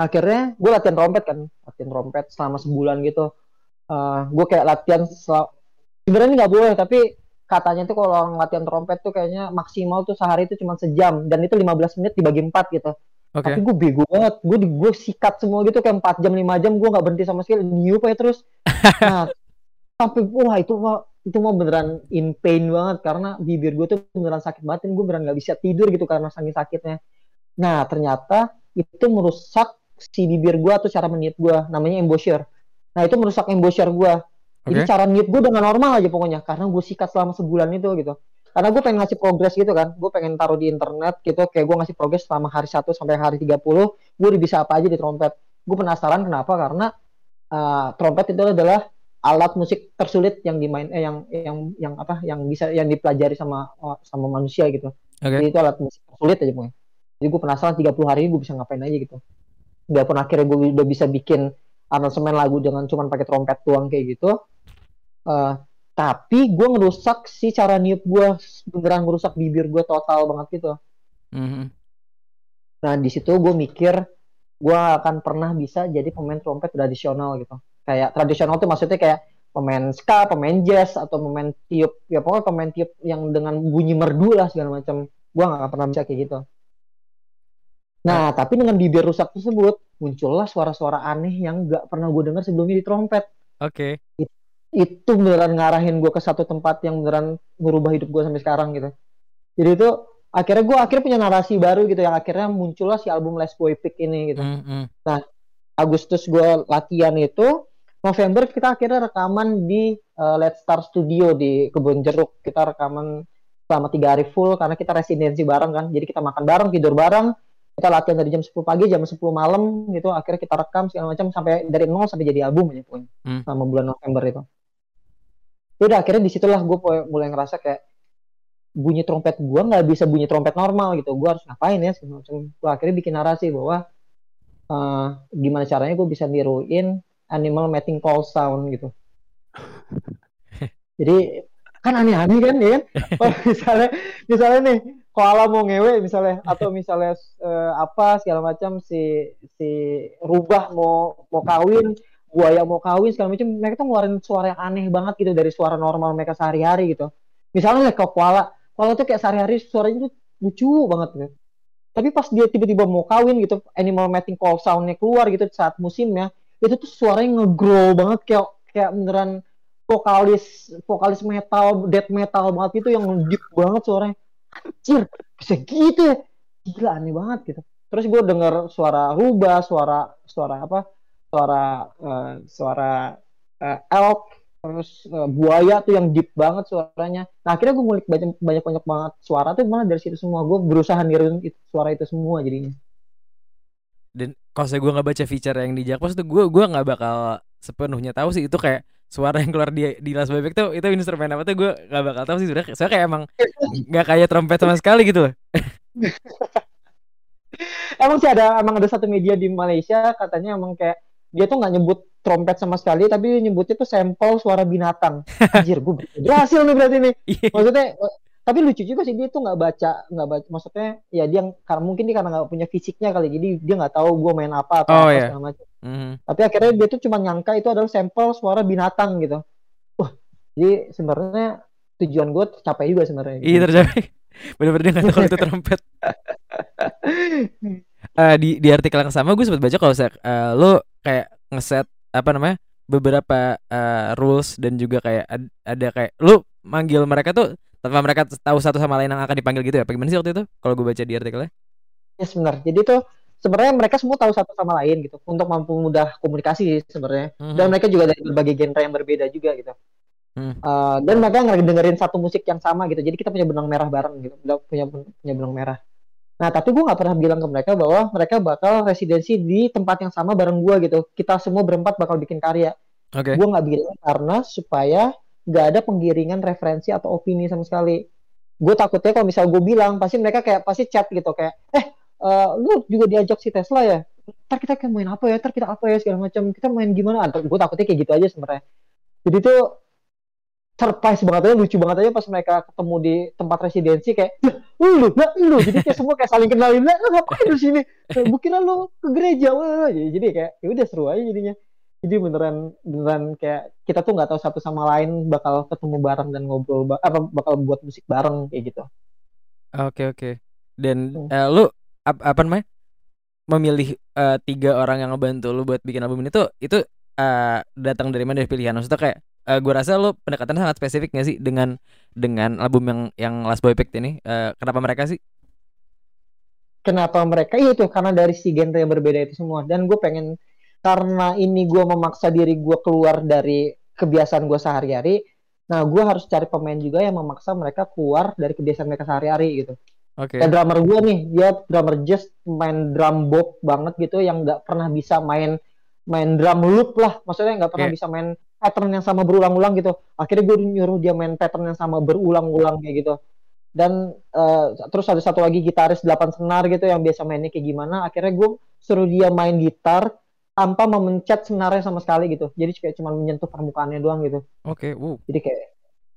C: akhirnya gue latihan trompet kan latihan trompet selama sebulan gitu uh, gue kayak latihan sebenarnya nggak boleh tapi katanya tuh kalau latihan trompet tuh kayaknya maksimal tuh sehari itu cuma sejam dan itu 15 menit dibagi empat gitu Okay. Tapi gue bego banget. Gue di gue sikat semua gitu kayak 4 jam 5 jam gue nggak berhenti sama sekali. Niup aja terus. Nah, sampai wah itu mah itu mau beneran in pain banget karena bibir gue tuh beneran sakit banget gue beneran nggak bisa tidur gitu karena saking sakitnya. Nah ternyata itu merusak si bibir gue atau cara meniup gue namanya embouchure. Nah itu merusak embouchure gue. Okay. Jadi cara niup gue dengan normal aja pokoknya karena gue sikat selama sebulan itu gitu karena gue pengen ngasih progres gitu kan. Gue pengen taruh di internet gitu. Kayak gue ngasih progres selama hari 1 sampai hari 30 gue udah bisa apa aja di trompet. Gue penasaran kenapa? Karena uh, trompet itu adalah alat musik tersulit yang dimain eh, yang yang yang apa? Yang bisa yang dipelajari sama oh, sama manusia gitu. Okay. jadi itu alat musik tersulit aja pokoknya. Jadi gue penasaran 30 hari ini gue bisa ngapain aja gitu. Biarpun akhirnya gue udah bisa bikin aransemen lagu dengan cuman pakai trompet tuang kayak gitu uh, tapi gue ngerusak si cara niup gue beneran ngerusak bibir gue total banget gitu. Mm-hmm. nah di situ gue mikir gue akan pernah bisa jadi pemain trompet tradisional gitu. Kayak tradisional tuh maksudnya kayak pemain ska, pemain jazz atau pemain tiup ya pokoknya pemain tiup yang dengan bunyi merdu lah segala macam gue gak akan pernah bisa kayak gitu. Nah tapi dengan bibir rusak tersebut muncullah suara-suara aneh yang gak pernah gue dengar sebelumnya di trompet.
A: Oke. Okay
C: itu beneran ngarahin gue ke satu tempat yang beneran merubah hidup gue sampai sekarang gitu. Jadi itu akhirnya gue akhirnya punya narasi baru gitu yang akhirnya muncullah si album Les Boy Pick ini gitu. Mm -hmm. nah Agustus gue latihan itu November kita akhirnya rekaman di uh, Let's Star Studio di Kebun Jeruk. Kita rekaman selama tiga hari full karena kita residensi bareng kan. Jadi kita makan bareng tidur bareng kita latihan dari jam 10 pagi jam 10 malam gitu. Akhirnya kita rekam segala macam sampai dari nol sampai jadi album aja pun hmm. selama bulan November itu. ya udah akhirnya di situlah gue mulai ngerasa kayak bunyi trompet gue nggak bisa bunyi trompet normal gitu. Gue harus ngapain ya semacam gue akhirnya bikin narasi bahwa uh, gimana caranya gue bisa niruin animal mating call sound gitu. Jadi kan aneh-aneh kan ya kan? Oh, misalnya misalnya nih koala mau ngewe misalnya atau misalnya uh, apa segala macam si si rubah mau mau kawin buaya mau kawin segala macam mereka tuh ngeluarin suara yang aneh banget gitu dari suara normal mereka sehari-hari gitu. Misalnya ke koala koala tuh kayak sehari-hari suaranya tuh lucu banget gitu. Tapi pas dia tiba-tiba mau kawin gitu animal mating call soundnya keluar gitu saat musimnya itu tuh suaranya ngegrow banget kayak kayak beneran vokalis vokalis metal death metal banget itu yang deep banget suaranya. Anjir bisa gitu ya? Gila aneh banget gitu. Terus gue denger suara rubah suara suara apa suara uh, suara uh, elk terus uh, buaya tuh yang deep banget suaranya. Nah akhirnya gue ngulik banyak banyak banyak banget suara tuh malah dari situ semua. Gue berusaha niruin itu, suara itu semua jadinya.
A: Dan kalau saya gue nggak baca feature yang di Jakpos tuh gue gue nggak bakal sepenuhnya tahu sih itu kayak suara yang keluar di di Las Bebek tuh itu instrumen apa tuh gue nggak bakal tahu sih sudah saya kayak emang nggak kayak trompet sama sekali gitu loh.
C: emang sih ada emang ada satu media di Malaysia katanya emang kayak dia tuh nggak nyebut trompet sama sekali tapi nyebutnya tuh sampel suara binatang. Anjir gue berhasil nih berarti nih. Iya. maksudnya tapi lucu juga sih dia tuh nggak baca nggak baca maksudnya ya dia karena mungkin dia karena nggak punya fisiknya kali jadi dia nggak tahu gue main apa atau
A: oh,
C: apa
A: yeah. segala macam.
C: Mm. tapi akhirnya dia tuh cuma nyangka itu adalah sampel suara binatang gitu. Wah jadi sebenarnya tujuan gue tercapai juga sebenarnya.
A: Iya tercapai. Bener-bener dia nggak tahu itu trompet. Uh, di di artikel yang sama gue sempat baca kalau uh, lo kayak ngeset apa namanya beberapa uh, rules dan juga kayak ad, ada kayak lu manggil mereka tuh tanpa mereka tahu satu sama lain yang akan dipanggil gitu ya? Apa gimana sih waktu itu? Kalau gue baca di artikelnya?
C: Ya sebenarnya. Jadi tuh sebenarnya mereka semua tahu satu sama lain gitu untuk mampu mudah komunikasi sebenarnya. Mm -hmm. Dan mereka juga dari berbagai genre yang berbeda juga gitu. Hmm. Uh, dan mereka dengerin satu musik yang sama gitu. Jadi kita punya benang merah bareng gitu. Punya punya benang merah. Nah, tapi gue nggak pernah bilang ke mereka bahwa mereka bakal residensi di tempat yang sama bareng gue gitu. Kita semua berempat bakal bikin karya.
A: Okay.
C: Gue nggak bilang karena supaya nggak ada penggiringan referensi atau opini sama sekali. Gue takutnya kalau misal gue bilang, pasti mereka kayak pasti chat gitu kayak, eh, uh, lu juga diajak si Tesla ya? Ntar kita kayak main apa ya? Ntar kita apa ya segala macam. Kita main gimana? Gue takutnya kayak gitu aja sebenarnya. Jadi tuh surprise banget aja lucu banget aja pas mereka ketemu di tempat residensi kayak lu nah, lu. Jadi kayak semua kayak saling kenalin lah ngapain di sini? Bukan lu ke gereja. Wah jadi kayak ya udah seru aja jadinya. Jadi beneran beneran kayak kita tuh nggak tahu satu sama lain bakal ketemu bareng dan ngobrol ba apa bakal buat musik bareng kayak gitu.
A: Oke okay, oke. Okay. dan hmm. uh, lu ap apa namanya? Memilih uh, tiga orang yang ngebantu lu buat bikin album ini tuh itu uh, datang dari mana dari pilihan maksudnya kayak uh, gue rasa lu pendekatan sangat spesifik gak sih dengan dengan album yang yang Last Boy Picked ini uh, kenapa mereka sih
C: kenapa mereka iya itu karena dari si genre yang berbeda itu semua dan gue pengen karena ini gue memaksa diri gue keluar dari kebiasaan gue sehari-hari nah gue harus cari pemain juga yang memaksa mereka keluar dari kebiasaan mereka sehari-hari gitu Oke. Okay. Kayak drummer gue nih, dia drummer jazz main drum box banget gitu yang nggak pernah bisa main main drum loop lah, maksudnya nggak pernah okay. bisa main pattern yang sama berulang-ulang gitu. Akhirnya gue nyuruh dia main pattern yang sama berulang-ulang kayak gitu. Dan uh, terus ada satu lagi gitaris delapan senar gitu yang biasa mainnya kayak gimana. Akhirnya gue suruh dia main gitar tanpa memencet senarnya sama sekali gitu. Jadi kayak cuma menyentuh permukaannya doang gitu.
A: Oke, okay, wow.
C: Jadi kayak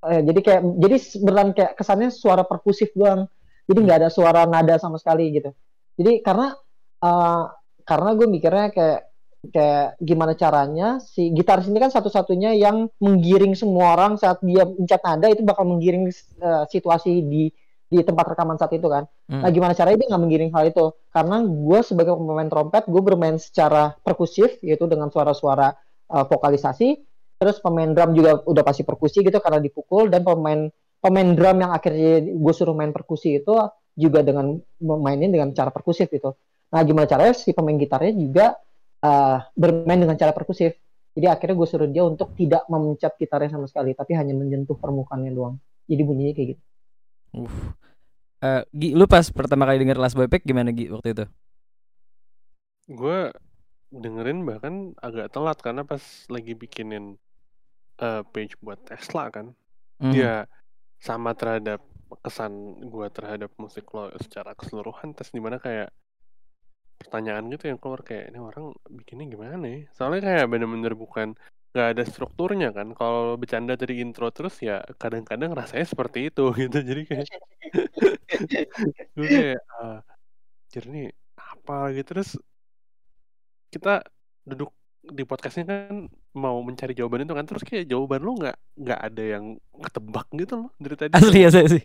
C: uh, jadi kayak jadi beneran kayak kesannya suara perkusif doang jadi nggak ada suara nada sama sekali gitu jadi karena uh, karena gue mikirnya kayak kayak gimana caranya si gitaris ini kan satu-satunya yang menggiring semua orang saat dia mencet nada itu bakal menggiring uh, situasi di di tempat rekaman saat itu kan. Hmm. Nah gimana caranya dia nggak menggiring hal itu? Karena gue sebagai pemain trompet gue bermain secara perkusif yaitu dengan suara-suara uh, vokalisasi. Terus pemain drum juga udah pasti perkusi gitu karena dipukul dan pemain pemain drum yang akhirnya gue suruh main perkusi itu juga dengan mainin dengan cara perkusif gitu. Nah gimana caranya si pemain gitarnya juga uh, bermain dengan cara perkusif. Jadi akhirnya gue suruh dia untuk tidak memencet gitarnya sama sekali, tapi hanya menyentuh permukaannya doang. Jadi bunyinya kayak gitu.
A: Uh. Uh, Gi, lu pas pertama kali denger Last Boy Pack gimana Gi waktu itu?
B: Gue dengerin bahkan agak telat karena pas lagi bikinin uh, page buat Tesla kan. Mm. Dia sama terhadap kesan gue terhadap musik lo secara keseluruhan tes di mana kayak pertanyaan gitu yang keluar kayak ini orang bikinnya gimana ya? Soalnya kayak bener-bener bukan nggak ada strukturnya kan. Kalau bercanda dari intro terus ya kadang-kadang rasanya seperti itu gitu. Jadi kayak gue kayak uh, jadi apa gitu terus kita duduk di podcastnya kan mau mencari jawaban itu kan. Terus kayak jawaban lo nggak nggak ada yang ketebak gitu loh dari tadi.
A: Asli ya saya sih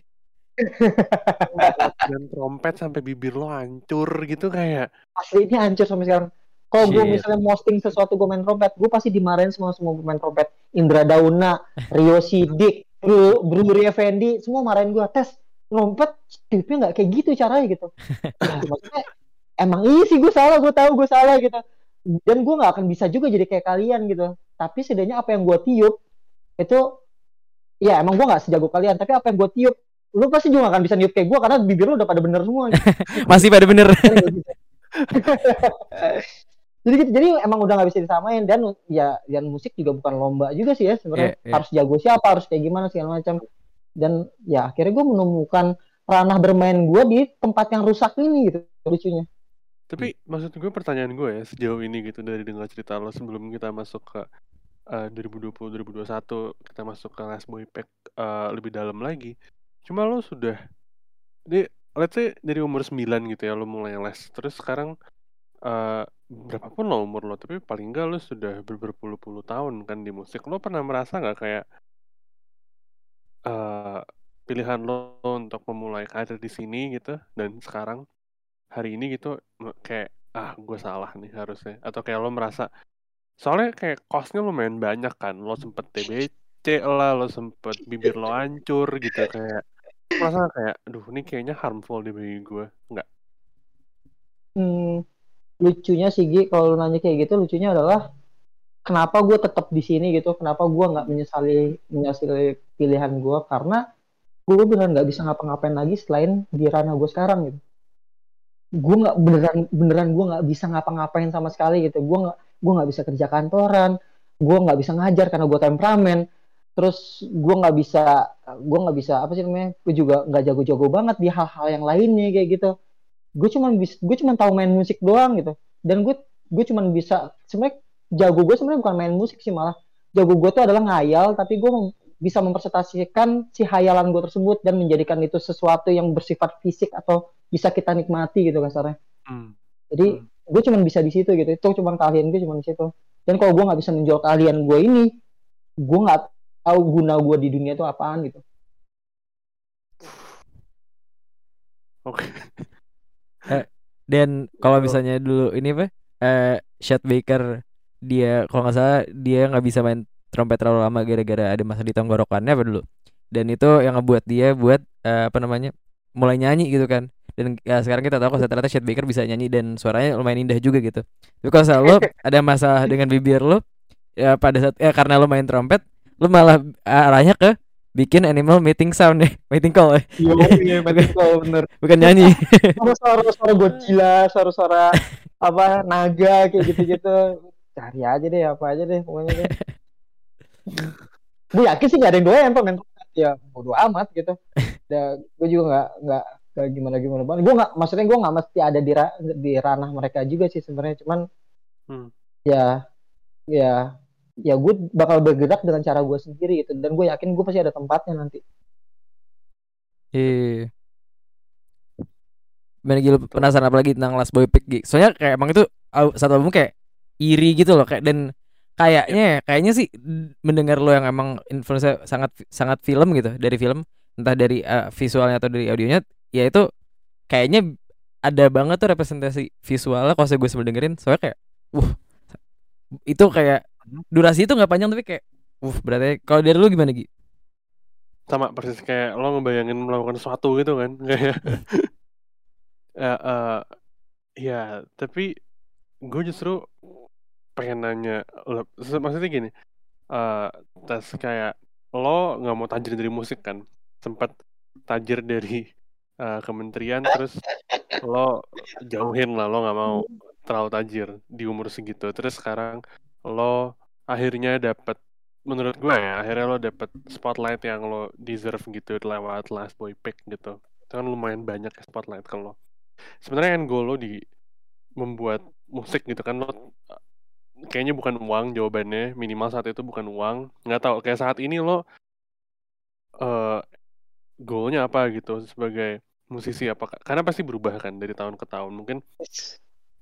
B: dan trompet sampai bibir lo hancur gitu kayak.
C: Asli ini hancur sampai sekarang. Kalau gue misalnya posting sesuatu gue main trompet gue pasti dimarahin semua semua pemain trompet. Indra Dauna Rio Sidik Bro Bro Effendi semua marahin gue tes trompet tipnya nggak kayak gitu caranya gitu. Nah, maksudnya emang iya sih gue salah gue tahu gue salah gitu. Dan gue nggak akan bisa juga jadi kayak kalian gitu. Tapi setidaknya apa yang gue tiup itu ya emang gue nggak sejago kalian tapi apa yang gue tiup lu pasti juga gak akan bisa niup kayak gue karena bibir lu udah pada bener semua gitu.
A: masih pada bener
C: jadi gitu jadi emang udah nggak bisa disamain dan ya dan musik juga bukan lomba juga sih ya sebenarnya yeah, yeah. harus jago siapa harus kayak gimana segala macam dan ya akhirnya gue menemukan ranah bermain gue di tempat yang rusak ini gitu lucunya
B: tapi maksud gue pertanyaan gue ya sejauh ini gitu dari dengar cerita lo sebelum kita masuk ke uh, 2020 2021 kita masuk ke Last Boy Pack uh, lebih dalam lagi. Cuma lo sudah di let's say dari umur 9 gitu ya lo mulai les. Terus sekarang uh, berapapun lo umur lo, tapi paling enggak lo sudah ber berpuluh-puluh tahun kan di musik. Lo pernah merasa nggak kayak uh, pilihan lo untuk memulai karir di sini gitu dan sekarang hari ini gitu kayak ah gue salah nih harusnya atau kayak lo merasa soalnya kayak costnya lumayan banyak kan lo sempet TBC lah lo sempet bibir lo hancur gitu kayak merasa kayak aduh ini kayaknya harmful di bagi gue nggak.
C: Hmm, lucunya sih Gi kalau nanya kayak gitu lucunya adalah kenapa gue tetap di sini gitu kenapa gue nggak menyesali menyesali pilihan gue karena gue beneran nggak bisa ngapa-ngapain lagi selain di ranah gue sekarang gitu. Gue nggak beneran beneran gue nggak bisa ngapa-ngapain sama sekali gitu. Gue nggak gue nggak bisa kerja kantoran gue nggak bisa ngajar karena gue temperamen terus gue nggak bisa gue nggak bisa apa sih namanya gue juga nggak jago-jago banget di hal-hal yang lainnya kayak gitu gue cuma bisa gue cuma tahu main musik doang gitu dan gue gue cuma bisa sebenarnya jago gue sebenarnya bukan main musik sih malah jago gue tuh adalah ngayal tapi gue bisa mempresentasikan si hayalan gue tersebut dan menjadikan itu sesuatu yang bersifat fisik atau bisa kita nikmati gitu kasarnya. Hmm. Jadi hmm. gue cuma bisa di situ gitu. Itu cuma kalian gue cuma di situ. Dan kalau gue nggak bisa menjual kalian gue ini, gue nggak tahu guna gue di dunia itu apaan gitu.
B: Oke.
A: Okay. Eh, dan kalau misalnya dulu ini apa? Eh, Chet Baker dia kalau nggak salah dia nggak bisa main trompet terlalu lama gara-gara ada masalah di tenggorokannya apa dulu dan itu yang ngebuat dia buat uh, apa namanya mulai nyanyi gitu kan dan ya, sekarang kita tahu kalau ternyata Chet Baker bisa nyanyi dan suaranya lumayan indah juga gitu tapi kalau lo ada masalah dengan bibir lo ya pada saat ya karena lo main trompet lo malah arahnya ke bikin animal meeting sound ya meeting call. Ya
C: iya iya meeting call bener.
A: bukan nyanyi.
C: Suara suara Godzilla suara suara apa naga kayak gitu gitu cari aja deh apa aja deh pokoknya deh. Gue yakin sih gak ada yang doyan main ya bodo amat gitu. Ya gue juga nggak nggak kayak gimana gimana banget. Gue nggak maksudnya gue nggak mesti ada di ra, di ranah mereka juga sih sebenarnya. Cuman hmm. ya ya ya gue bakal bergerak dengan cara gue sendiri gitu. Dan gue yakin gue pasti ada tempatnya nanti.
A: Iya. Gimana gitu penasaran apa lagi tentang Last Boy Pick Soalnya kayak emang itu satu album kayak iri gitu loh kayak dan kayaknya ya, kayaknya sih mendengar lo yang emang influencer sangat sangat film gitu dari film entah dari uh, visualnya atau dari audionya ya itu kayaknya ada banget tuh representasi visualnya kalau saya gue sebelum dengerin soalnya kayak uh itu kayak. Durasi itu nggak panjang tapi kayak uh berarti kalau dari lu gimana Gi?
B: sama persis kayak lo ngebayangin melakukan sesuatu gitu kan kayak uh, uh, ya tapi gue justru pengen nanya lo maksudnya gini uh, tes kayak lo nggak mau tajir dari musik kan? Sempat tajir dari uh, kementerian terus lo jauhin lah lo nggak mau terlalu tajir di umur segitu. Terus sekarang lo akhirnya dapat menurut gue ya akhirnya lo dapet spotlight yang lo deserve gitu lewat last boy pick gitu. Itu kan lumayan banyak ya spotlight kalau sebenarnya kan gue lo di membuat musik gitu kan lo kayaknya bukan uang jawabannya minimal saat itu bukan uang. Nggak tahu kayak saat ini lo uh, goalnya apa gitu sebagai musisi apa karena pasti berubah kan dari tahun ke tahun. Mungkin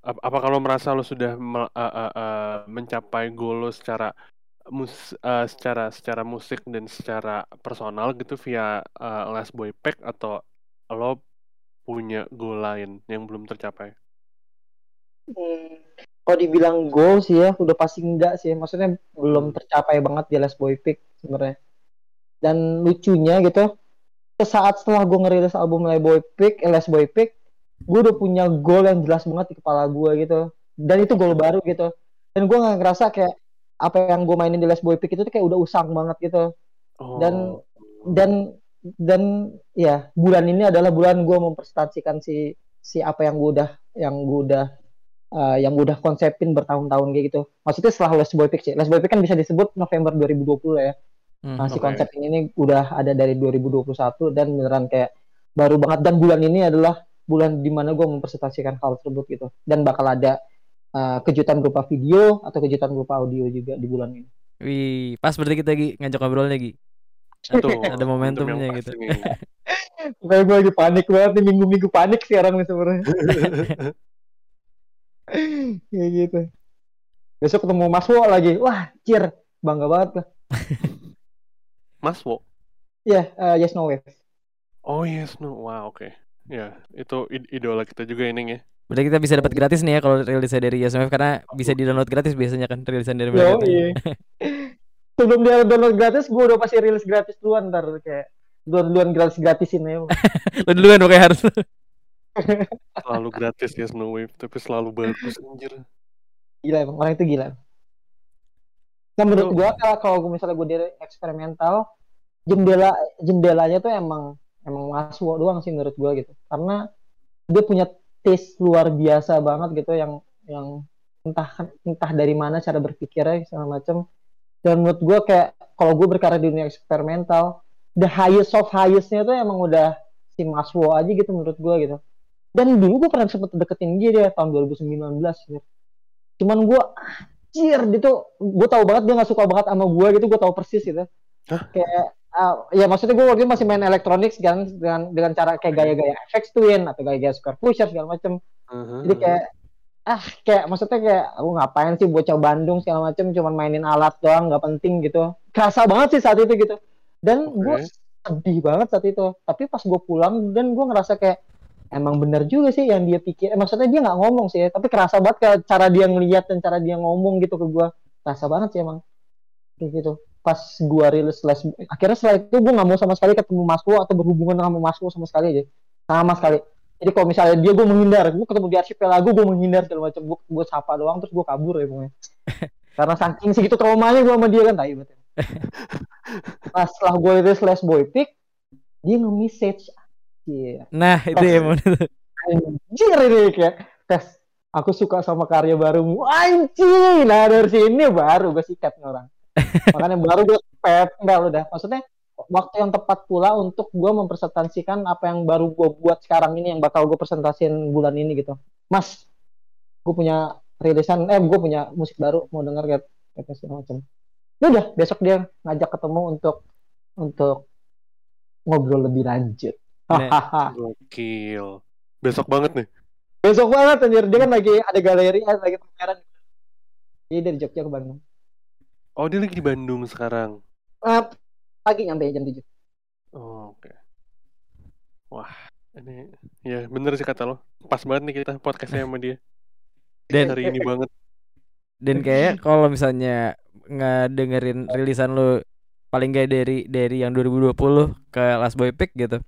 B: apa, kalau merasa lo sudah uh, uh, uh, mencapai goal lo secara mus uh, secara secara musik dan secara personal gitu via uh, Last Boy Pack atau lo punya goal lain yang belum tercapai?
C: Hmm, kalau dibilang goal sih ya udah pasti enggak sih maksudnya belum tercapai banget di Last Boy Pick sebenarnya dan lucunya gitu saat setelah gue ngerilis album Last Boy Pick eh, Last Boy Pick gue udah punya goal yang jelas banget di kepala gue gitu dan itu goal baru gitu dan gue nggak ngerasa kayak apa yang gue mainin di Last Boy Pick itu tuh kayak udah usang banget gitu oh. dan dan dan ya bulan ini adalah bulan gue mempresentasikan si si apa yang gue udah yang gue udah uh, yang udah konsepin bertahun-tahun kayak gitu. Maksudnya setelah Last Boy Pick sih. Last Boy Pick kan bisa disebut November 2020 ya. Hmm, nah, si okay. konsep ini udah ada dari 2021 dan beneran kayak baru banget dan bulan ini adalah bulan di mana gue mempresentasikan hal tersebut gitu dan bakal ada uh, kejutan berupa video atau kejutan berupa audio juga di bulan ini.
A: Wih, pas berarti kita lagi ngajak ngobrol lagi. Satu, ada momentumnya gitu.
C: Kayak gue lagi panik banget nih minggu-minggu panik sekarang nih sebenarnya. kayak gitu besok ketemu Mas Wo lagi wah cir bangga banget lah
B: Mas Wo
C: iya yeah, uh, Yes No Wave
B: oh Yes No wow oke okay. Ya itu idola kita juga ini ya
A: Berarti kita bisa dapat gratis nih ya kalau rilisnya dari Wave karena bisa di download gratis biasanya kan rilisan dari mereka. iya.
C: Sebelum dia download gratis, gue udah pasti rilis gratis duluan ntar kayak duluan gratis gratisin ya.
A: Lo duluan kayak harus
B: selalu gratis ya Snow Wave tapi selalu bagus anjir
C: gila emang orang itu gila nah menurut gua kalau gua misalnya gua dari eksperimental jendela jendelanya tuh emang emang masuk doang sih menurut gua gitu karena dia punya taste luar biasa banget gitu yang yang entah entah dari mana cara berpikirnya segala macam dan menurut gue kayak kalau gue berkarya di dunia eksperimental the highest of highestnya tuh emang udah si Maswo aja gitu menurut gue gitu dan dulu gue pernah sempet deketin dia dia tahun 2019 gitu. cuman gue anjir dia tuh gue tahu banget dia nggak suka banget sama gue gitu gue tahu persis gitu
B: Hah?
C: kayak ah, ya maksudnya gue waktu itu masih main elektronik kan dengan dengan cara kayak gaya-gaya FX Twin atau gaya-gaya Square Pusher segala macem.
B: Uh-huh.
C: jadi kayak ah kayak maksudnya kayak aku ngapain sih bocah Bandung segala macem cuman mainin alat doang nggak penting gitu. Kerasa banget sih saat itu gitu. Dan
B: Oke.
C: gue sedih banget saat itu. Tapi pas gue pulang dan gue ngerasa kayak emang bener juga sih yang dia pikir. Eh, maksudnya dia nggak ngomong sih tapi kerasa banget kayak cara dia ngeliat dan cara dia ngomong gitu ke gue kerasa banget sih emang. Kayak gitu pas gue rilis les akhirnya setelah itu gue nggak mau sama sekali ketemu Masku atau berhubungan sama Masku sama sekali aja sama sekali. Jadi kalau misalnya dia gue menghindar gue ketemu di archipelago gue menghindar segala macam gue gue sapa doang terus gue kabur ya pokoknya. Karena saking segitu traumanya gue sama dia kan tai banget pas setelah gue rilis les boy pick dia nge-message Iya.
A: Nah, itu ya
C: Anjir ini kayak tes aku suka sama karya barumu. Anjing nah dari sini baru gue sikat orang makanya baru gue enggak udah maksudnya waktu yang tepat pula untuk gue mempresentasikan apa yang baru gue buat sekarang ini yang bakal gue presentasiin bulan ini gitu mas gue punya rilisan eh gue punya musik baru mau denger kayak kayak segala macam Ya udah besok dia ngajak ketemu untuk untuk ngobrol lebih lanjut
A: Nah.
B: Gokil. Besok banget nih.
C: Besok banget anjir dia kan lagi ada galeri eh, lagi pameran. Jadi dari Jogja ke Bandung.
B: Oh, dia lagi di Bandung sekarang.
C: Ah, pagi nyampe jam 7.
B: Oh, oke. Wah, ini ya bener sih kata lo. Pas banget nih kita podcastnya sama dia.
A: Dan
B: Hari ini banget.
A: dan kayak kalau misalnya nggak dengerin rilisan lu paling gak dari dari yang 2020 ke Last Boy Pick gitu.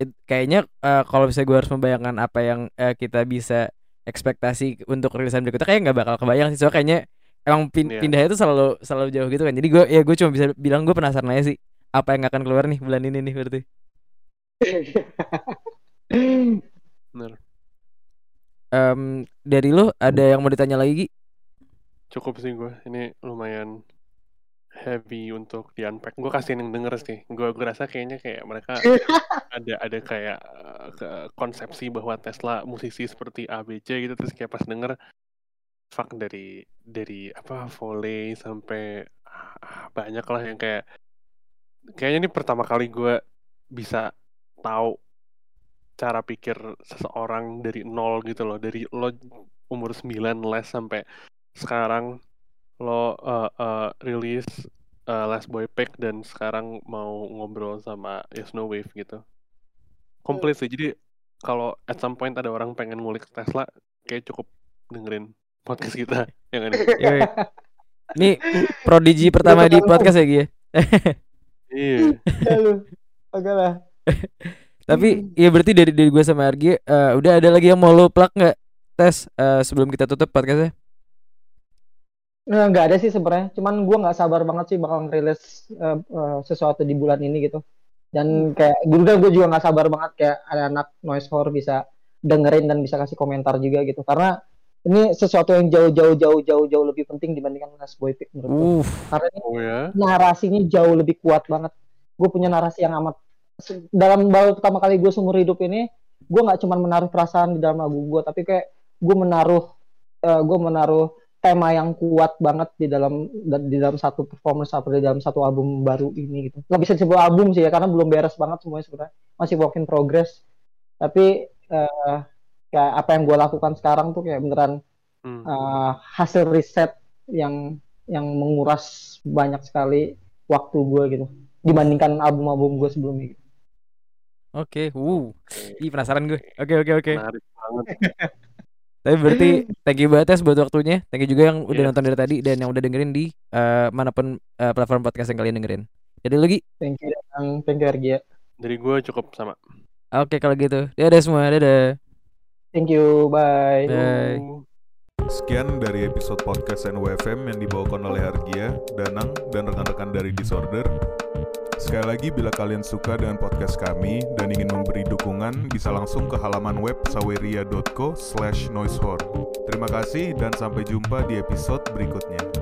A: It- kayaknya eh, kalau misalnya gue harus membayangkan apa yang eh, kita bisa ekspektasi untuk rilisan berikutnya kayak nggak bakal kebayang sih soalnya kayaknya emang pin
B: Iya.
A: pindahnya itu selalu selalu jauh gitu kan jadi gue ya gue cuma bisa bilang gue penasaran aja sih apa yang akan keluar nih bulan ini nih berarti
B: Bener.
A: Em, dari lu ada yang mau ditanya lagi Gi?
B: Cukup sih gue. Ini lumayan heavy untuk di unpack. Gue kasihin yang denger sih. Gue gue rasa kayaknya kayak mereka ada ada kayak ke- konsepsi bahwa Tesla musisi seperti ABC gitu terus kayak pas denger fuck dari dari apa volley sampai ah, banyak lah yang kayak kayaknya ini pertama kali gue bisa tahu cara pikir seseorang dari nol gitu loh dari lo umur 9 les sampai sekarang lo uh, uh, rilis uh, Last Boy Pick dan sekarang mau ngobrol sama Yes No Wave gitu. Komplit sih jadi kalau at some point ada orang pengen ngulik Tesla kayak cukup dengerin podcast kita yang ini
A: Yoi. Ini prodigi pertama di podcast ya Gi ya?
B: iya
C: Ya lu. Agak lah.
A: Tapi ya berarti dari dari gue sama Argi eh, udah ada lagi yang mau lo plug nggak tes eh, sebelum kita tutup podcastnya?
C: Nah, nggak ada sih sebenarnya. Cuman gua nggak sabar banget sih bakal ngerilis eh, eh, sesuatu di bulan ini gitu. Dan kayak udah gue juga nggak sabar banget kayak ada anak noise horror bisa dengerin dan bisa kasih komentar juga gitu. Karena ini sesuatu yang jauh-jauh jauh-jauh jauh lebih penting dibandingkan Last Boy Pick menurut gue.
A: Uh,
C: Karena ini
B: oh ya
C: narasinya jauh lebih kuat banget. Gue punya narasi yang amat dalam baru pertama kali gue seumur hidup ini, gue nggak cuma menaruh perasaan di dalam lagu gue, tapi kayak gue menaruh gue menaruh tema yang kuat banget di dalam di dalam satu performance atau di dalam satu album baru ini gitu. Nggak bisa disebut album sih ya karena belum beres banget semuanya sebenarnya. Masih work in progress. Tapi eh, kayak apa yang gue lakukan sekarang tuh kayak beneran
B: Hmm.
C: uh, hasil riset yang yang menguras banyak sekali waktu gue gitu dibandingkan album-album gue sebelumnya. Gitu.
A: oke. Uh, ih penasaran gue. Oke oke oke.
B: menarik banget
A: Tapi berarti thank you banget Tes buat waktunya. Thank you juga yang udah
B: Yes.
A: nonton dari tadi dan yang udah dengerin di eh, mana pun eh, platform podcast yang kalian dengerin. Jadi lagi.
C: Thank you, thank you Argia.
B: dari gue cukup sama
A: Oke kalau gitu. Dadah semua. Dadah.
C: Thank you, bye.
A: Bye.
D: Sekian dari episode podcast NWFM yang dibawakan oleh Argia, Danang, dan rekan-rekan dari Disorder. Sekali lagi, bila kalian suka dengan podcast kami dan ingin memberi dukungan, bisa langsung ke halaman web saweria.co slash noisehorror. Terima kasih dan sampai jumpa di episode berikutnya.